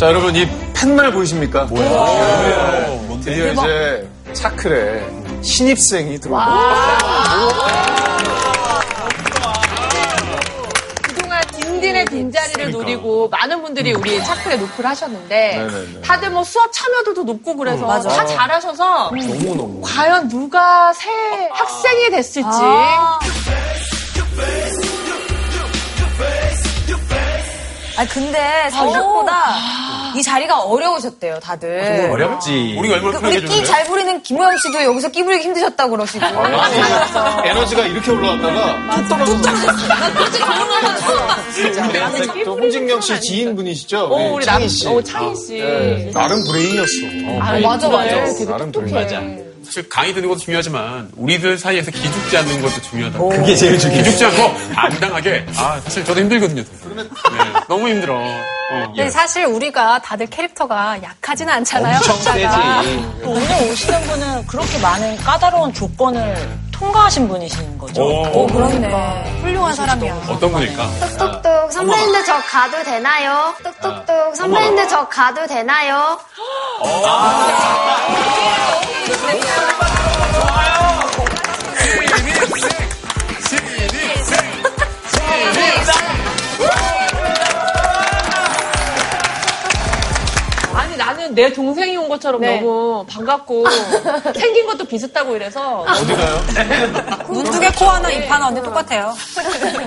자, 여러분, 이 팻말 보이십니까? 뭐야? 드디어 이제 차클에 신입생이 들어옵니다. 그동안 딘딘의 빈자리를 노리고 많은 분들이 우리 차클에 노크를 하셨는데 네네네. 다들 뭐 수업 참여도도 높고 그래서 맞아. 다 잘하셔서 너무너무. 과연 누가 새 학생이 됐을지 아 근데 생각보다 이 자리가 어려우셨대요, 다들. 어렵지. 우리가 얼마나 그 우리 끼? 잘 부리는 김호영 씨도 여기서 끼 부리기 힘드셨다고 그러시고. 에너지가 이렇게 올라왔다가 툭 떨어졌어요. 진짜. 또 홍진경 씨 지인분이시죠? 어, 우리 남, 창희 씨. 어, 창희 씨. 네, 나름 브레인이었어. 아, 맞아, 맞아. 되게 나름. 브레인. 사실 강의 듣는 것도 중요하지만 우리들 사이에서 기죽지 않는 것도 중요하다. 그게 제일 중요해. 기죽지 않고 당당하게 아 사실 저도 힘들거든요. 네, 너무 힘들어. 어. 근데 사실 우리가 다들 캐릭터가 약하지는 않잖아요. 엄청 각자가. 세지. 오늘 오시는 분은 그렇게 많은 까다로운 조건을 통과하신 분이신 거죠. 오, 그렇네. 훌륭한 사람이야. 어떤 분일까? 뚝뚝뚝 선배님들 저 가도 되나요? 뚝뚝뚝 선배님들 저 가도 되나요? 아 니 나는 내 동생이 온 것처럼 네. 너무 반갑고 생긴 것도 비슷하고 이래서 어디 가요? 눈두 개, 코 하나, 입 하나 언니 똑같아요.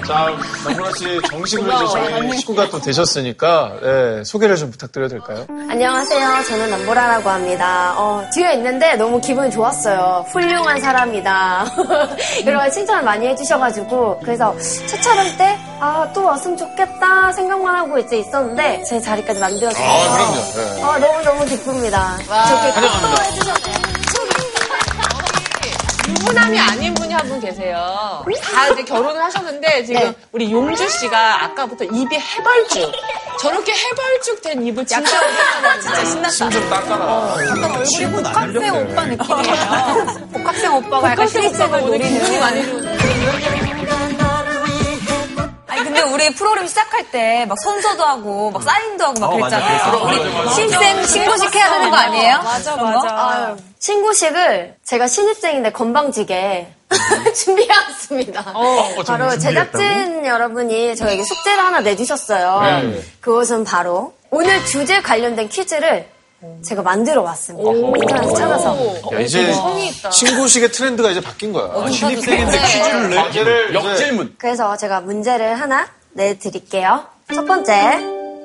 자, 남훈아 씨 정식으로 이제 저희 식구가 또 되셨으니까 네, 소개를 좀 부탁드려도 될까요? 안녕하세요. 저는 남보라라고 합니다. 어, 뒤에 있는데 너무 기분이 좋았어요. 훌륭한 사람이다. 여러 가지 칭찬을 많이 해주셔가지고 그래서 첫 촬영 때 아, 또 왔으면 좋겠다 생각만 하고 이제 있었는데 제 자리까지 만들어주셔서 아, 그럼요. 네. 어, 너무너무 기쁩니다. 좋게 또 해주셔서 유부남이 아닌 분이 한 분 계세요. 다 이제 결혼을 하셨는데 지금 네. 우리 용주 씨가 아까부터 입이 해벌쭉 저렇게 해벌쭉 된 입을 진짜 진짜 신났다. 좀 닦아라. 얼굴이 복학생 오빠 느낌이에요. 복학생 오빠가 약간 기분이 노리는. 많이 근데 우리 프로그램 시작할 때 막 선서도 하고 막 사인도 하고 막 어, 그랬잖아요. 그랬어. 우리 신입생 신고식 해야 되는 거 아니에요? 맞아? 맞아. 신고식을 제가 신입생인데 건방지게 준비해왔습니다. 바로 제작진 여러분이 저에게 숙제를 하나 내주셨어요. 네. 그것은 바로 오늘 주제 관련된 퀴즈를 제가 만들어 왔습니다. 인터넷 찾아서. 야, 이제 성의 있다. 신고식의 트렌드가 이제 바뀐 거야. 신입생인데 퀴즈를 내? 과제를 역질문. 그래서 제가 문제를 하나 내드릴게요. 첫 번째.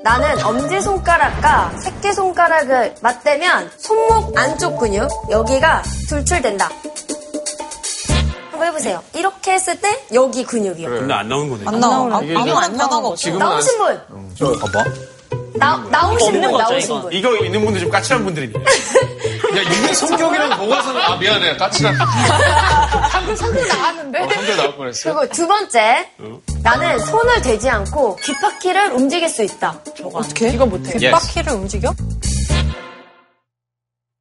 나는 엄지손가락과 새끼손가락을 맞대면 손목 안쪽 근육, 여기가 돌출된다. 한번 해보세요. 이렇게 했을 때 여기 근육이요. 근데 안 나오는 거네. 안 나와. 아무 이제 안. 지금은 안 나오신 분! 저 봐봐. 나, 분, 거죠, 나오신. 분. 이거 있는 분들 좀 까칠한 분들이네. 야, 이게 성격이랑 뭐가 상관, 아, 미안해. 까칠한. 방금 성격 나왔는데 어, 성격 나올 뻔했어요. 그리고 두 번째. 나는 손을 대지 않고 귓바퀴를 움직일 수 있다. 어떻게? 이거 못해. 뒷바퀴를 움직여?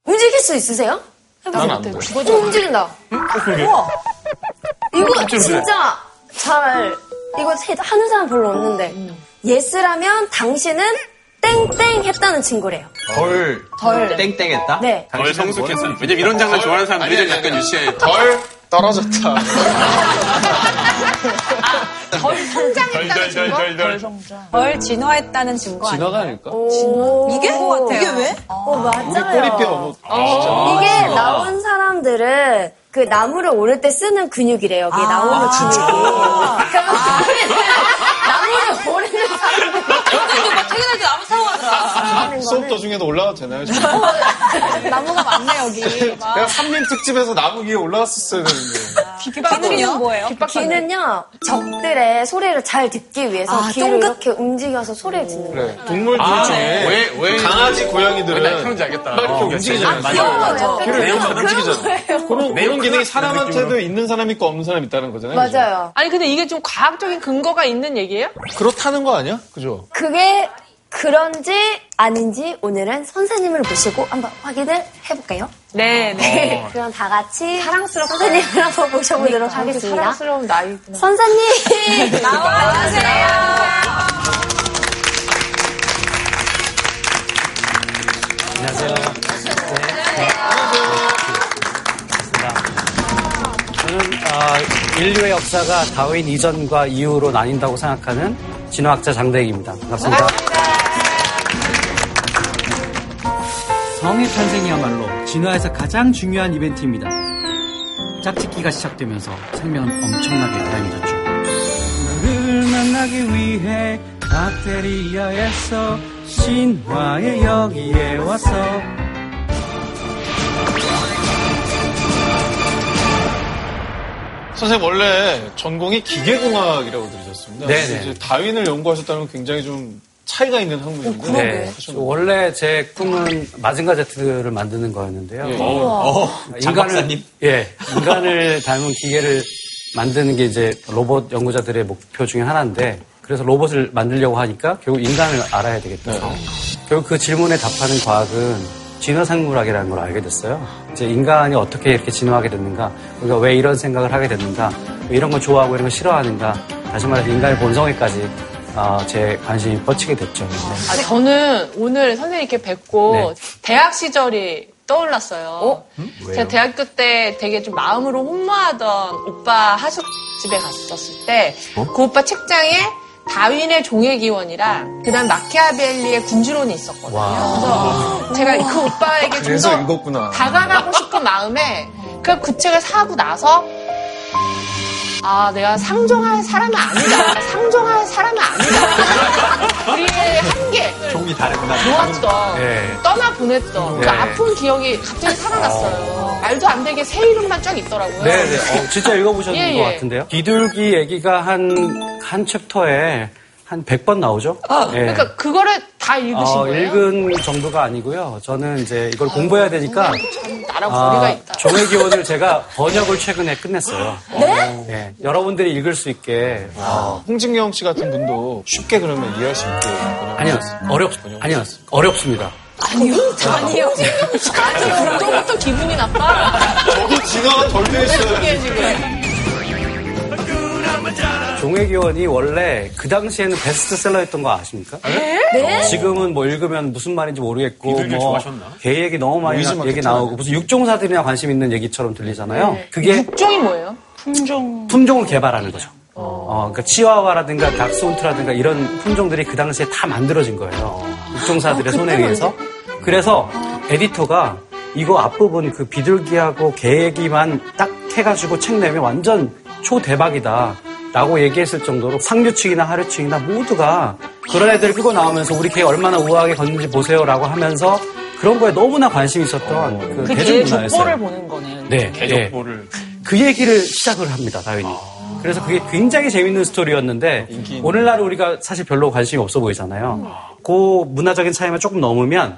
움직일 수 있으세요? 난안 돼. 어, 움직인다. 우와. 이거 좀 진짜 잘, 이거 해- 하는 사람 별로 없는데. 예스라면 당신은 땡땡 했다는 친구래요. 덜. 덜. 땡땡 했다? 네. 덜 성숙했어. 왜냐면 이런 장난 좋아하는 사람들이 좀 약간 유치해. 덜 떨어졌다. 덜 성장했다는 증거? 덜덜덜덜. 덜 진화했다는 증거 아니야? 지나가 아닐까? 이게 것 같아요. 이게 왜? 어, 맞아요. 우리 꼬리뼈. 뭐, 이게 나온 사람들은 그 나무를 오를 때 쓰는 근육이래요. 여기 나오는 근육이. 그러니까 나무를 오르는 사람들 막 퇴근할 때 나무. 하는 수업 도중에도 올라가도 되나요? 지금? 나무가 많네, 여기. 내가 3년 특집에서 나무 위에 올라갔었어야 되는데. 귀는 뭐예요? 귀는요 적들의 소리를 잘 듣기 위해서 아, 귀를 쫑긋? 이렇게 움직여서 소리를 듣는 거예요. 그래. 동물들 아, 중에 왜, 왜. 강아지, 왜 고양이들은 날카로운지 알겠다. 막 이렇게 어, 움직이잖아요. 맞아. 귀여워요. 귀를 이렇게 그런 움직이잖아. 거예요. 그런, 그런 기능이 사람한테도. 있는 사람 있고 없는 사람 있다는 거잖아요. 맞아요. 아니 근데 이게 좀 과학적인 근거가 있는 얘기예요? 그렇다는 거 아니야? 그죠? 그게 그런지 아닌지 오늘은 선생님을 모시고 한번 확인을 해볼까요? 네, 네. 그럼 다 같이 사랑스럽게 선생님을 한번 모셔보도록 하겠습니다. 사랑스러운 나이구나. 선생님 나와주세요. 안녕하세요. 네. 반갑습니다. 저는 어, 인류의 역사가 다윈 이전과 이후로 나뉜다고 생각하는 진화학자 장대익입니다. 반갑습니다. 성의 탄생이야말로 진화에서 가장 중요한 이벤트입니다. 짝짓기가 시작되면서 생명은 엄청나게 다양해졌죠. 너를 만나기 위해 박테리아에서 신화의 여기에 와서 선생님 원래 전공이 기계공학이라고 들으셨습니다. 네네. 이제 다윈을 연구하셨다는 건 굉장히 좀 차이가 있는 학문인데. 네. 원래 제 꿈은 마징가 제트를 만드는 거였는데요. 어, 장 박사님? 예, 인간을 닮은 기계를 만드는 게 이제 로봇 연구자들의 목표 중에 하나인데 그래서 로봇을 만들려고 하니까 결국 인간을 알아야 되겠다. 결국 그 질문에 답하는 과학은 진화생물학이라는 걸 알게 됐어요. 이제 인간이 어떻게 이렇게 진화하게 됐는가, 우리가 왜 이런 생각을 하게 됐는가, 왜 이런 걸 좋아하고 이런 걸 싫어하는가, 다시 말해서 인간의 본성에까지 아, 제 관심이 뻗치게 됐죠. 네. 아, 저는 오늘 선생님께 뵙고 네. 대학 시절이 떠올랐어요. 제가 대학교 때 되게 좀 마음으로 혼모하던 오빠 하숙집에 갔었을 때그 오빠 책장에 다윈의 종의 기원이랑 그다음 마키아벨리의 군주론이 있었거든요. 그래서 제가 그 오빠에게 좀 더. 다가가고 싶은 마음에 그, 그 책을 사고 나서 아, 내가 상종할 사람은 아니다. 상종할 사람은 아니다. 우리의 한계. 종이 다르구나. 놓았던, 네. 떠나 보냈던 그 네. 아픈 기억이 갑자기 살아났어요. 말도 안 되게 새 이름만 쫙 있더라고요. 네 네. 어, 진짜 읽어보셨는 예, 것 예. 같은데요. 비둘기 얘기가 한, 한 챕터에 한 100번 나오죠? 예. 그러니까 그거를 다 읽으신 어, 거예요? 읽은 정도가 아니고요. 저는 이제 이걸 공부해야 되니까 참 나랑 거리가 아, 있다. 종의 기원을 제가 번역을 최근에 끝냈어요. 네? 여러분들이 읽을 수 있게. 어, 홍진경 씨 같은 분도 쉽게 그러면 이해할 수 있게. 아니요, 어렵, 아니요, 어렵습니다. 아니요. 아니요. 아니, 그때부터 기분이 나빠. 저도 진화가 덜돼 있어요. 이게 지금. 종의 기원이 원래 그 당시에는 베스트셀러였던 거 아십니까? 네? 지금은 뭐 읽으면 무슨 말인지 모르겠고 비둘기를 뭐 좋아하셨나? 개 얘기 너무 많이 나- 얘기 나오고 무슨 육종사들이나 관심 있는 얘기처럼 들리잖아요. 그게 육종이 뭐예요? 품종. 품종을 개발하는 거죠. 어, 그러니까 치와와라든가 닥스훈트라든가 이런 품종들이 그 당시에 다 만들어진 거예요. 육종사들의 손에 의해서. 그래서 에디터가 이거 앞부분 그 비둘기하고 개 얘기만 딱 해가지고 책 내면 완전 초대박이다. 라고 얘기했을 정도로 상류층이나 하류층이나 모두가 그런 애들 끌고 나오면서 우리 개 얼마나 우아하게 걷는지 보세요 라고 하면서 그런 거에 너무나 관심이 있었던 그그 뒤에 대중문화였어요. 족보를 보는 거네요. 네, 네. 개족보를. 그 얘기를 시작을 합니다, 다윈이. 그래서 그게 굉장히 재밌는 스토리였는데, 오늘날 우리가 사실 별로 관심이 없어 보이잖아요. 그 문화적인 차이만 조금 넘으면,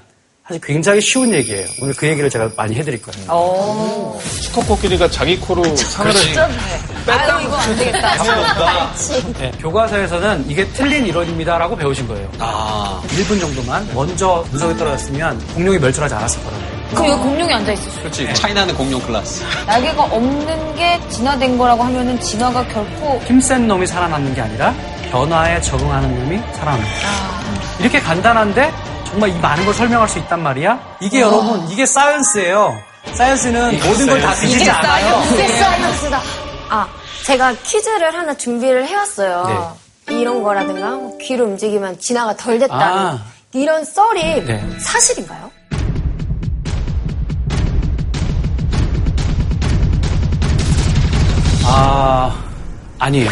사실 굉장히 쉬운 얘기예요. 오늘 그 얘기를 제가 많이 해드릴 거예요. 수컷 코끼리가 자기 코로 상을 아유, 이거 안 되겠다. 네, 교과서에서는 이게 틀린 이론입니다라고 배우신 거예요. 아. 1분 정도만 먼저 문석에 떨어졌으면 공룡이 멸종하지 않았을 거라는 거예요. 그럼 여기 공룡이 앉아있어. 그렇지. 차이나는 공룡 클래스. 날개가 없는 게 진화된 거라고 하면은 진화가 결코 힘센 놈이 살아남는 게 아니라 변화에 적응하는 놈이 살아남는 거예요. 이렇게 간단한데 정말 이 많은 걸 설명할 수 있단 말이야? 이게 여러분 이게 사이언스예요. 사이언스는 모든 걸다 뒤지지 않아요. 이게 사이언스다. 아, 제가 퀴즈를 하나 준비를 해왔어요. 이런 거라든가 뭐 귀를 움직이면 진화가 덜 됐다는 아. 이런 썰이 네. 사실인가요? 아 아니에요.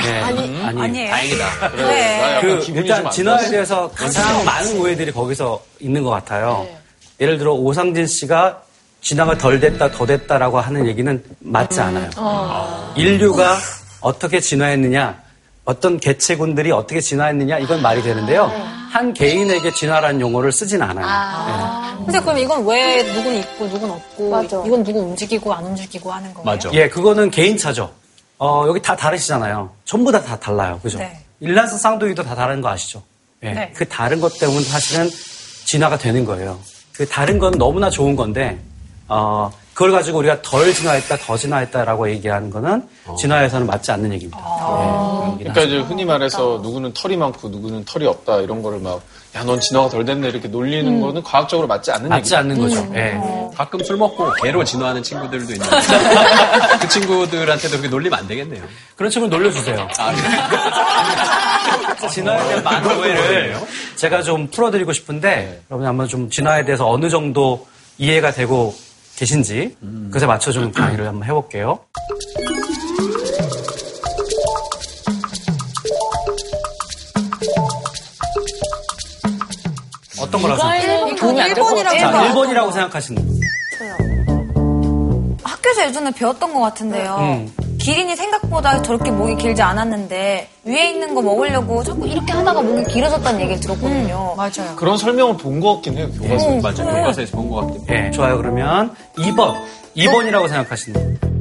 네, 아니에요. 아니에요. 다행이다. 네. 나 약간 그 일단 진화에. 대해서 가장 많은 오해들이 거기서 있는 것 같아요. 예를 들어 오상진 씨가 진화가 덜 됐다, 더 됐다라고 하는 얘기는 맞지 않아요. 인류가 어떻게 진화했느냐, 어떤 개체군들이 어떻게 진화했느냐 이건 말이 되는데요. 한 개인에게 진화라는 용어를 쓰진 않아요. 근데 그럼 이건 왜 누군 있고 누군 없고 맞아. 이건 누구 움직이고 안 움직이고 하는 거예요? 맞아. 예, 그거는 개인차죠. 어, 여기 다 다르시잖아요. 전부 다 다 달라요. 그죠? 네. 일란성 쌍둥이도 다 다른 거 아시죠? 예. 네. 그 다른 것 때문에 사실은 진화가 되는 거예요. 그 다른 건 너무나 좋은 건데, 어, 그걸 가지고 우리가 덜 진화했다, 더 진화했다라고 얘기하는 거는 진화에서는 맞지 않는 얘기입니다. 네, 그러니까 이제 흔히 말해서 누구는 털이 많고 누구는 털이 없다 이런 거를 막 야 넌 진화가 덜 됐네 이렇게 놀리는 거는 과학적으로 맞지 않는 맞지 얘기죠. 않는 거죠. 예. 가끔 술 먹고 개로 진화하는 친구들도 있는데 그 친구들한테도 그렇게 놀리면 안 되겠네요. 그런 친구는 놀려주세요. 진화에 대한 많은 오해를 제가 좀 풀어드리고 싶은데 여러분 한번 좀 진화에 대해서 어느 정도 이해가 되고 계신지 그것에 맞춰 좀 강의를 한번 해볼게요. 어떤 거라고 네. 1번이라고 생각하시는 분. 학교에서 예전에 배웠던 것 같은데요. 음. 기린이 생각보다 저렇게 목이 길지 않았는데 위에 있는 거 먹으려고 자꾸 이렇게 하다가 목이 길어졌다는 얘기를 들었거든요. 맞아요. 그런 설명을 본 것 같긴 해요 교과서에. 맞아요. 교과서에서 본 것 같긴 해요. 예, 좋아요. 그러면 2번. 2번이라고 생각하시는 분.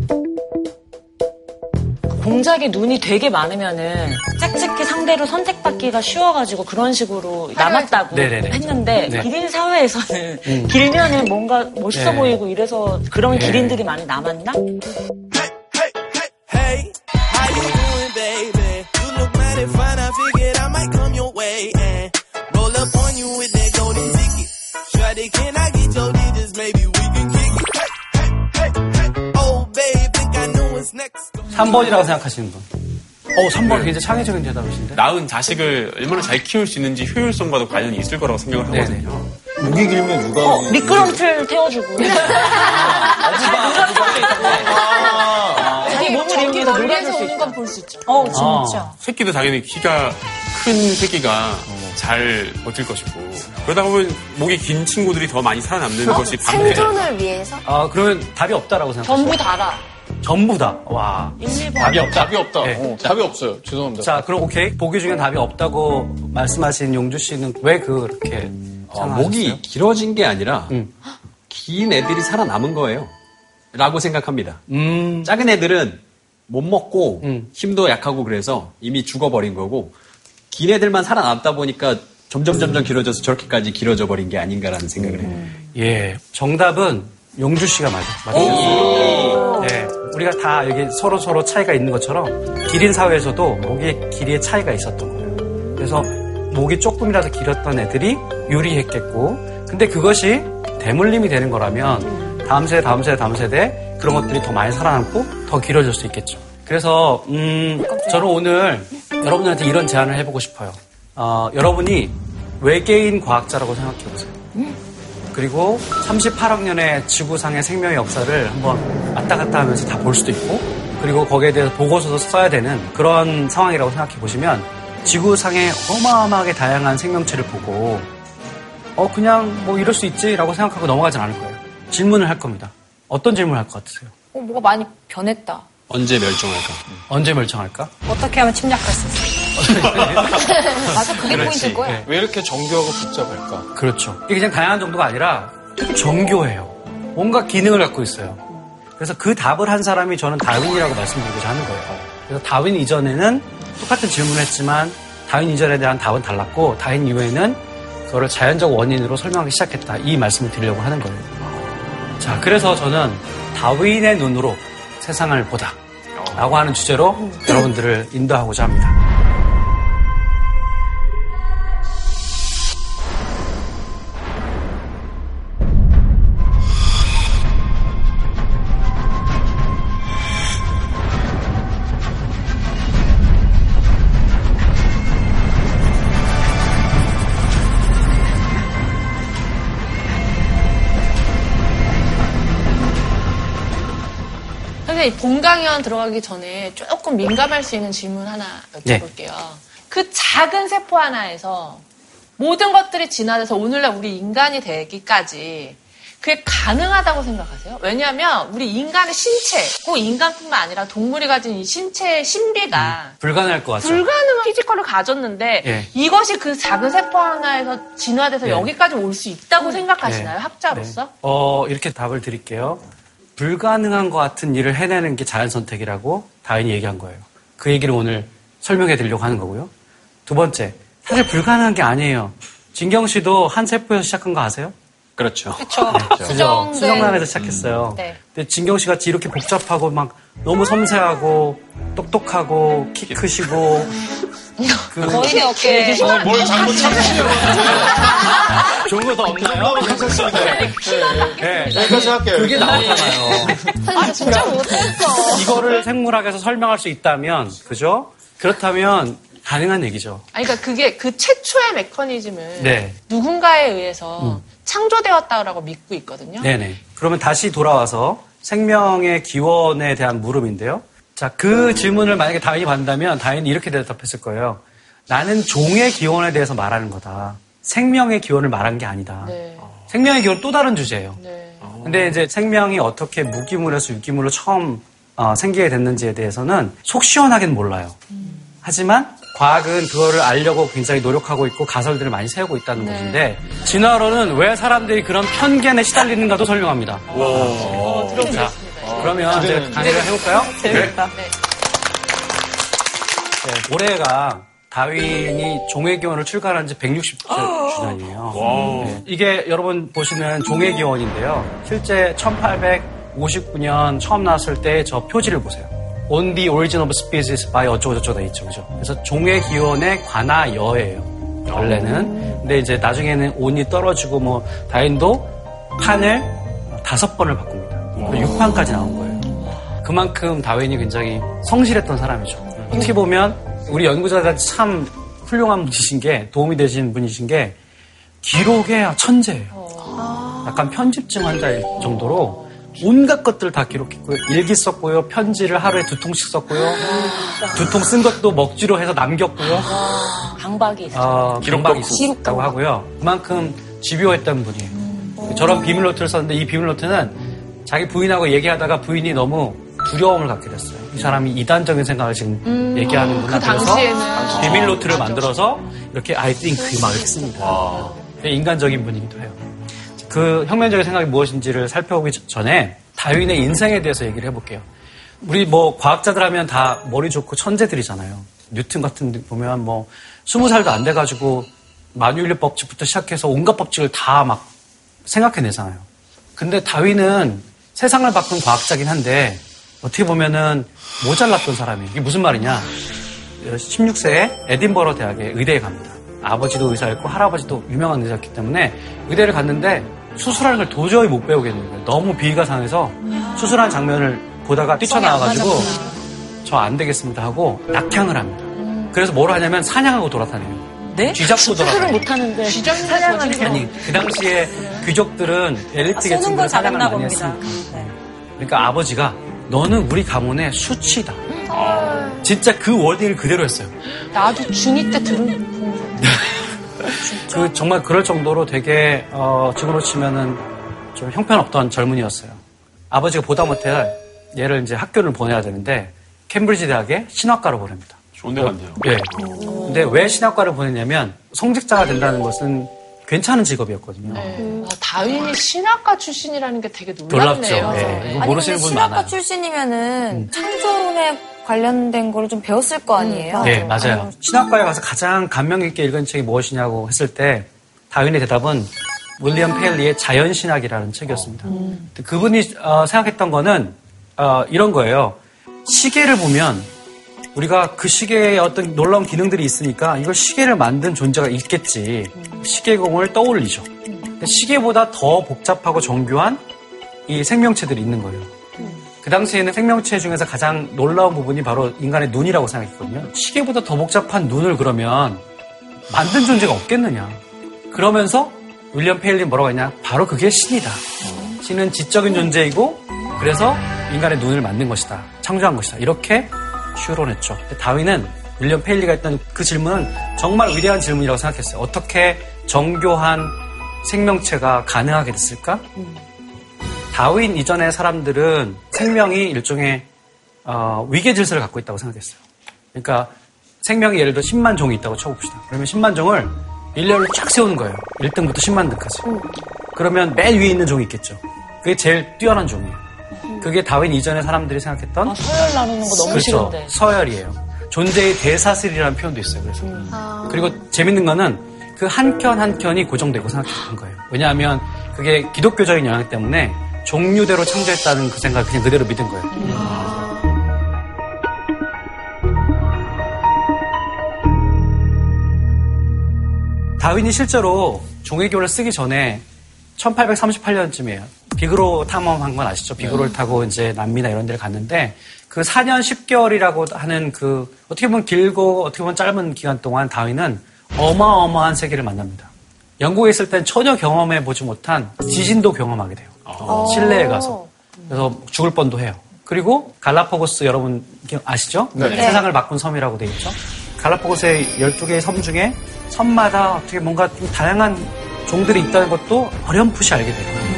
공작에 눈이 되게 많으면은 짝짓기 상대로 선택받기가 쉬워가지고 그런 식으로 남았다고 네네네. 했는데 네. 기린 사회에서는 길면은 뭔가 멋있어 네. 보이고 이래서 그런 네. 기린들이 많이 남았나? Hey, you 3번이라고 생각하시는 분. 어, 3번 굉장히 창의적인 대답이신데? 낳은 자식을 얼마나 잘 키울 수 있는지 효율성과도 관련이 있을 거라고 생각을 네네. 하거든요. 목이 길면 누가 어, 미끄럼틀 태워주고. 자기 몸을 이용해서 놀아줄 수 오는 있다. 건볼 수 있죠. 어, 진짜. 새끼도 당연히 키가 큰 새끼가 잘 버틸 것이고 그러다 보면 목이 긴 친구들이 더 많이 살아남는 것이 반대. 생존을 위해서 아, 그러면 답이 없다라고 생각하시죠? 전부 다라. 전부 다. 와. 1, 2번. 답이 없다. 답이 없다. 네. 어, 답이 없어요. 죄송합니다. 자, 그럼 오케이. 보기 중에 답이 없다고 말씀하신 용주 씨는 왜 그렇게 어? 목이 길어진 게 아니라 음. 긴 애들이 살아남은 거예요. 라고 생각합니다. 음. 작은 애들은 못 먹고 음. 힘도 약하고 그래서 이미 죽어버린 거고 긴 애들만 살아남다 보니까 점점 점점 길어져서 저렇게까지 길어져 버린 게 아닌가라는 생각을 해요. 예. 정답은 용주 씨가 맞아. 맞아요. 예. 우리가 다 여기 서로 서로 차이가 있는 것처럼 기린 사회에서도 목의 길이의 차이가 있었던 거예요. 그래서 목이 조금이라도 길었던 애들이 유리했겠고, 근데 그것이 대물림이 되는 거라면 다음 세대, 다음 세대, 다음 세대 그런 것들이 더 많이 살아남고 더 길어질 수 있겠죠. 그래서 음, 저는 오늘 여러분들한테 이런 제안을 해보고 싶어요. 어, 여러분이 외계인 과학자라고 생각해 보세요. 그리고 38억 년의 지구상의 생명의 역사를 한번 왔다 갔다 하면서 다 볼 수도 있고, 그리고 거기에 대해서 보고서도 써야 되는 그런 상황이라고 생각해 보시면, 지구상의 어마어마하게 다양한 생명체를 보고, 어, 그냥 뭐 이럴 수 있지라고 생각하고 넘어가진 않을 거예요. 질문을 할 겁니다. 어떤 질문을 할 것 같으세요? 어, 뭐가 많이 변했다. 언제 멸종할까? 언제 멸종할까? 어떻게 하면 침략할 수 있어? 맞아, 그게 그렇지. 포인트일 거야. 네. 왜 이렇게 정교하고 복잡할까? 그렇죠. 이게 그냥 다양한 정도가 아니라 되게 정교해요. 뭔가 기능을 갖고 있어요. 그래서 그 답을 한 사람이 저는 다윈이라고 말씀드리고자 하는 거예요. 그래서 다윈 이전에는 똑같은 질문을 했지만 다윈 이전에 대한 답은 달랐고 다윈 이후에는 그거를 자연적 원인으로 설명하기 시작했다. 이 말씀을 드리려고 하는 거예요. 자, 그래서 저는 다윈의 눈으로 세상을 보다. 라고 하는 주제로 여러분들을 인도하고자 합니다. 선생님, 본 강연 들어가기 전에 조금 민감할 수 있는 질문 하나 여쭤볼게요. 그 작은 세포 하나에서 모든 것들이 진화돼서 오늘날 우리 인간이 되기까지 그게 가능하다고 생각하세요? 왜냐하면 우리 인간의 신체, 꼭 인간뿐만 아니라 동물이 가진 이 신체의 신비가 불가능할 것 같죠? 불가능한 physical을 가졌는데 예. 이것이 그 작은 세포 하나에서 진화돼서 예. 여기까지 올 수 있다고 생각하시나요? 네. 학자로서? 네. 어, 이렇게 답을 드릴게요. 불가능한 것 같은 일을 해내는 게 자연 선택이라고 다윈이 얘기한 거예요. 그 얘기를 오늘 설명해 드리려고 하는 거고요. 두 번째, 사실 불가능한 게 아니에요. 진경 씨도 한 세포에서 시작한 거 아세요? 그렇죠. 그쵸. 그죠. 수정된- 수정란에서 시작했어요. 네. 근데 진경 씨 같이 이렇게 복잡하고 막 너무 섬세하고 똑똑하고 키 크시고 그 거의 어깨. 뭘 잘못 찾으시려고 좋은 거 더 없나요? 괜찮습니다. 네. 여기까지 할게요. 그게 나오잖아요. 아, 진짜 못했어. 이거를 생물학에서 설명할 수 있다면, 그죠? 그렇다면 가능한 얘기죠. 아니, 그러니까 그게 그 최초의 메커니즘은 네. 누군가에 의해서 창조되었다고 믿고 있거든요. 네네. 그러면 다시 돌아와서 생명의 기원에 대한 물음인데요. 자, 그 질문을 만약에 다인이 받는다면 다인이 이렇게 대답했을 거예요. 나는 종의 기원에 대해서 말하는 거다. 생명의 기원을 말한 게 아니다. 네. 생명의 기원 또 다른 주제예요. 네. 근데 이제 생명이 어떻게 무기물에서 유기물로 처음 어, 생기게 됐는지에 대해서는 속 시원하게는 몰라요. 하지만 과학은 그거를 알려고 굉장히 노력하고 있고 가설들을 많이 세우고 있다는 것인데 진화론은 왜 사람들이 그런 편견에 시달리는가도 설명합니다. 자, 그러면 이제 강의를 해볼까요? 재밌다. 네. 네, 올해가 다윈이 종의 기원을 출간한 지 160주년이에요. 네, 이게 여러분 보시는 종의 기원인데요. 실제 1859년 처음 나왔을 때 저 표지를 보세요. On the origin of species by 어쩌고저쩌고 돼 있죠. 그죠? 그래서 종의 기원의 관하여예요. 원래는. 근데 이제 나중에는 온이 떨어지고 뭐 다윈도 판을 다섯 번을 바꿉니다. 6판까지 나온 거예요. 그만큼 다윈이 굉장히 성실했던 사람이죠. 어떻게 보면 우리 연구자들 참 훌륭한 분이신 게 도움이 되신 분이신 게 기록의 천재예요. 약간 편집증 환자일 정도로 온갖 것들을 다 기록했고요. 일기 썼고요. 편지를 하루에 두 통씩 썼고요. 두 통 쓴 것도 먹지로 해서 남겼고요. 강박이 있어요. 어, 기록 경박이 덕후. 있었다고 하고요. 그만큼 집요했던 분이에요. 저런 비밀 노트를 썼는데 이 비밀 노트는 자기 부인하고 얘기하다가 부인이 너무 두려움을 갖게 됐어요. 이 사람이 이단적인 생각을 지금 얘기하는구나. 그 그래서 당시에는 비밀 노트를 만들어서 이렇게 I think 막 이렇게 씁니다. 되게 인간적인 분이기도 해요. 그 혁명적인 생각이 무엇인지를 살펴보기 전에 다윈의 인생에 대해서 얘기를 해볼게요. 우리 뭐 과학자들 하면 다 머리 좋고 천재들이잖아요. 뉴튼 같은 데 보면 뭐 스무 살도 안 돼가지고 만유인력 법칙부터 시작해서 온갖 법칙을 다 막 생각해내잖아요. 근데 다윈은 세상을 바꾼 과학자긴 한데 어떻게 보면은 모자랐던 사람이에요. 이게 무슨 말이냐? 16세에 에딘버러 대학에 의대에 갑니다. 아버지도 의사였고 할아버지도 유명한 의사였기 때문에 의대를 갔는데 수술하는 걸 도저히 못 배우겠는 거예요. 너무 비위가 상해서 수술하는 장면을 보다가 뛰쳐나와가지고 저 안 되겠습니다 하고 낙향을 합니다. 그래서 뭘 하냐면 사냥하고 돌아다녀요. 네? 쥐잡고 수술을 돌아다녀요. 못하는데. 사냥하는 아니 그 당시에 귀족들은 엘리트 아, 쏘는 계층들 거 사냥을 많이 봅니다. 했으니까. 네. 그러니까 아버지가 너는 우리 가문의 수치다. 진짜 그 워딩을 그대로 했어요. 나도 중2 때 들은 그 정말 그럴 정도로 되게 어, 지금으로 치면은 좀 형편없던 젊은이였어요. 아버지가 보다 못해 얘를 이제 학교를 보내야 되는데 캠브리지 대학에 신학과로 보냅니다. 좋은 데 갔네요. 예. 근데 왜 신학과를 보냈냐면 성직자가 된다는 것은 괜찮은 직업이었거든요. 와, 다윈이 신학과 출신이라는 게 되게 놀랍네요. 놀랍죠. 예. 이거 아니 근데 모르시는 분 신학과 많아요. 음. 출신이면은 창조론에 관련된 거를 좀 배웠을 거 아니에요? 네, 맞아요. 신학과에 가서 가장 감명 깊게 읽은 책이 무엇이냐고 했을 때 다윈의 대답은 윌리엄 페일리의 자연신학이라는 책이었습니다. 근데 그분이 어, 생각했던 거는 어, 이런 거예요. 시계를 보면 우리가 그 시계에 어떤 놀라운 기능들이 있으니까 이걸 시계를 만든 존재가 있겠지. 시계공을 떠올리죠. 근데 시계보다 더 복잡하고 정교한 이 생명체들이 있는 거예요. 그 당시에는 생명체 중에서 가장 놀라운 부분이 바로 인간의 눈이라고 생각했거든요. 시계보다 더 복잡한 눈을 그러면 만든 존재가 없겠느냐. 그러면서 윌리엄 페일리 뭐라고 했냐? 바로 그게 신이다. 신은 지적인 존재이고 그래서 인간의 눈을 만든 것이다. 창조한 것이다. 이렇게 추론했죠. 다윈은 윌리엄 페일리가 했던 그 질문은 정말 위대한 질문이라고 생각했어요. 어떻게 정교한 생명체가 가능하게 됐을까? 다윈 이전의 사람들은 생명이 일종의 어, 위계 질서를 갖고 있다고 생각했어요. 그러니까 생명이 예를 들어 10만 종이 있다고 쳐봅시다. 그러면 10만 종을 일렬로 쫙 세우는 거예요. 1등부터 10만 등까지. 그러면 맨 위에 있는 종이 있겠죠. 그게 제일 뛰어난 종이에요. 그게 다윈 이전의 사람들이 생각했던 아, 서열 나누는 거 너무 그렇죠. 싫은데. 서열이에요. 존재의 대사슬이라는 표현도 있어요. 그래서 그리고 재밌는 거는 그 한 켠 한 켠이 고정되고 생각했던 거예요. 왜냐하면 그게 기독교적인 영향 때문에 종류대로 창조했다는 그 생각을 그냥 그대로 믿은 거예요. 다윈이 실제로 종의교를 쓰기 전에 1838년쯤이에요. 비그로 탐험한 건 아시죠? 비그로를 타고 이제 남미나 이런 데를 갔는데 그 4년 10개월이라고 하는 그 어떻게 보면 길고 어떻게 보면 짧은 기간 동안 다윈은 어마어마한 세계를 만납니다. 영국에 있을 땐 전혀 경험해 보지 못한 지진도 경험하게 돼요. 실내에 가서. 그래서 죽을 뻔도 해요. 그리고 갈라파고스 여러분 아시죠? 네. 세상을 바꾼 섬이라고 돼 있죠. 갈라파고스의 12개의 섬 중에 섬마다 어떻게 뭔가 좀 다양한 종들이 있다는 것도 어렴풋이 알게 되고요.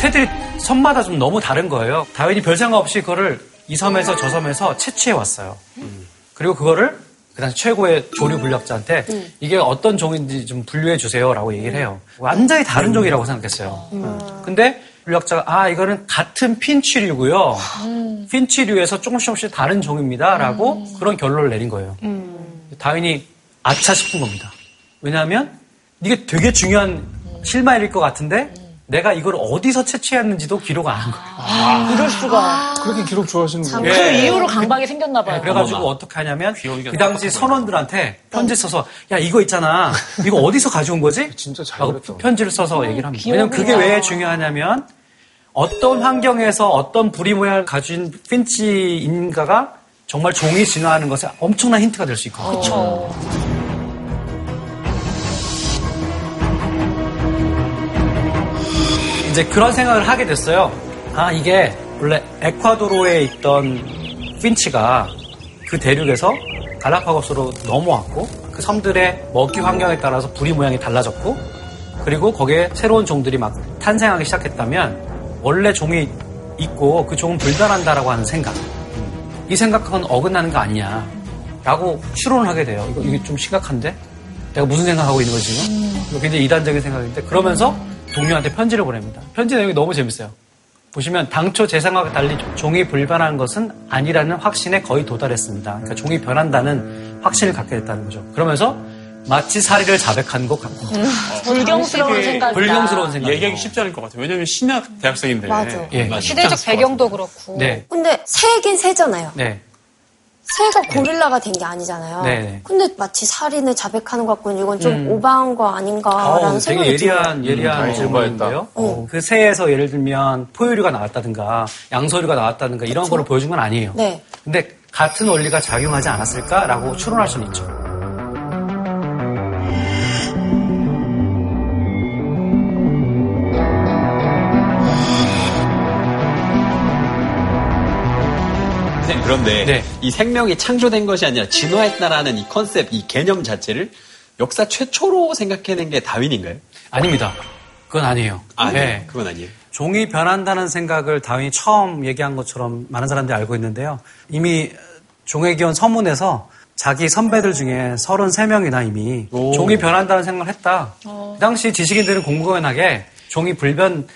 새들이 섬마다 좀 너무 다른 거예요. 다윈이 별 생각 없이 그거를 이 섬에서 저 섬에서 채취해 왔어요. 그리고 그거를 그 당시 최고의 조류 분류학자한테 이게 어떤 종인지 좀 분류해 주세요라고 얘기를 해요. 완전히 다른 종이라고 생각했어요. 근데 분류학자가 아 이거는 같은 핀치류고요. 핀치류에서 조금씩 조금씩 다른 종입니다라고 그런 결론을 내린 거예요. 다윈이 아차 싶은 겁니다. 왜냐하면 이게 되게 중요한 실마일일 것 같은데 내가 이걸 어디서 채취했는지도 기록 안 한 거예요. 이럴 수가. 그렇게 기록 좋아하시는 그 거예요? 이후로 강박이 생겼나 봐요. 네, 그래가지고 어떻게 하냐면 그 당시 선원들한테 편지 써서 야 이거 있잖아 이거 어디서 가져온 거지? 진짜 잘 라고 그랬다. 편지를 써서 얘기를 합니다. 왜냐면 그게 왜 중요하냐면 어떤 환경에서 어떤 부리 모양을 가진 핀치인가가 정말 종이 진화하는 것에 엄청난 힌트가 될 수 있거든요. 이제 그런 생각을 하게 됐어요. 아, 이게 원래 에콰도르에 있던 핀치가 그 대륙에서 갈라파고스로 넘어왔고 그 섬들의 먹이 환경에 따라서 부리 모양이 달라졌고 그리고 거기에 새로운 종들이 막 탄생하기 시작했다면 원래 종이 있고 그 종은 불변한다라고 하는 생각. 이 생각은 어긋나는 거 아니냐. 라고 추론을 하게 돼요. 이거, 이게 좀 심각한데? 내가 무슨 생각하고 있는 거지 지금? 이거 굉장히 이단적인 생각인데 그러면서 동료한테 편지를 보냅니다. 편지 내용이 너무 재밌어요. 보시면 당초 제 생각과 달리 종이 불변한 것은 아니라는 확신에 거의 도달했습니다. 그러니까 종이 변한다는 확신을 갖게 됐다는 거죠. 그러면서 마치 사리를 자백한 것 같고 불경스러운 생각이다. 불경스러운 생각. 얘기하기 쉽지 않을 것 같아요. 왜냐면 신학 대학생인데. 맞아. 예. 시대적 배경도 그렇고. 네, 근데 새긴 새잖아요. 네, 새가 고릴라가 된 게 아니잖아요. 네. 근데 마치 살인을 자백하는 것 같고는 이건 좀 음. 오버한 거 아닌가라는 되게 생각이 들어요. 예리한 예리한 음, 질문인데요. 어. 그 새에서 예를 들면 포유류가 나왔다든가 양서류가 나왔다든가 이런 거를 보여준 건 아니에요. 네. 근데 같은 원리가 작용하지 않았을까라고 추론할 수는 있죠. 그런데 네. 이 생명이 창조된 것이 아니라 진화했다라는 이 컨셉, 이 개념 자체를 역사 최초로 생각해낸 게 다윈인가요? 아닙니다. 그건 아니에요. 아, 네. 네. 그건 아니에요. 종이 변한다는 생각을 다윈이 처음 얘기한 것처럼 많은 사람들이 알고 있는데요. 이미 종에 기원 서문에서 자기 선배들 중에 33명이나 이미 오. 종이 변한다는 생각을 했다. 그 당시 지식인들은 공공연하게 종이 불변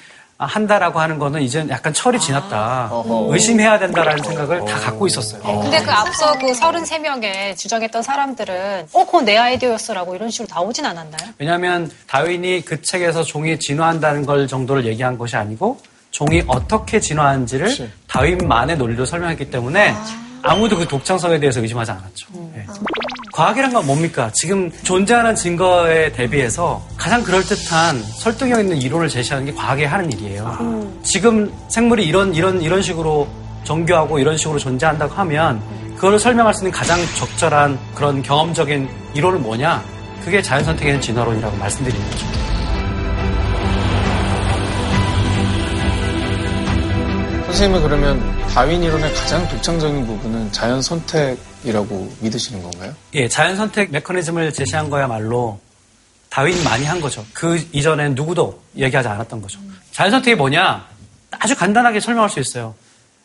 한다라고 하는 거는 이제 약간 철이 지났다. 의심해야 된다라는 생각을 다 갖고 있었어요. 근데 그 앞서 그 33명에 주장했던 사람들은 어, 그건 내 아이디어였어라고 이런 식으로 나오진 않았나요? 왜냐하면 다윈이 그 책에서 종이 진화한다는 걸 정도를 얘기한 것이 아니고 종이 어떻게 진화하는지를 그치. 다윈만의 논리로 설명했기 때문에 아 무도 그 독창성에 대해서 의심하지 않았죠. 예. 과학이란 건 뭡니까? 지금 존재하는 증거에 대비해서 가장 그럴듯한 설득력 있는 이론을 제시하는 게 과학이 하는 일이에요. 지금 생물이 이런 이런 이런 식으로 정교하고 이런 식으로 존재한다고 하면 그걸 설명할 수 있는 가장 적절한 그런 경험적인 이론은 뭐냐? 그게 자연 선택에는 진화론이라고 말씀드리는 거죠. 선생님은 그러면 다윈 이론의 가장 독창적인 부분은 자연 선택 이라고 믿으시는 건가요? 예, 자연 선택 메커니즘을 제시한 거야말로 다윈이 많이 한 거죠. 그 이전엔 누구도 얘기하지 않았던 거죠. 자연 선택이 뭐냐? 아주 간단하게 설명할 수 있어요.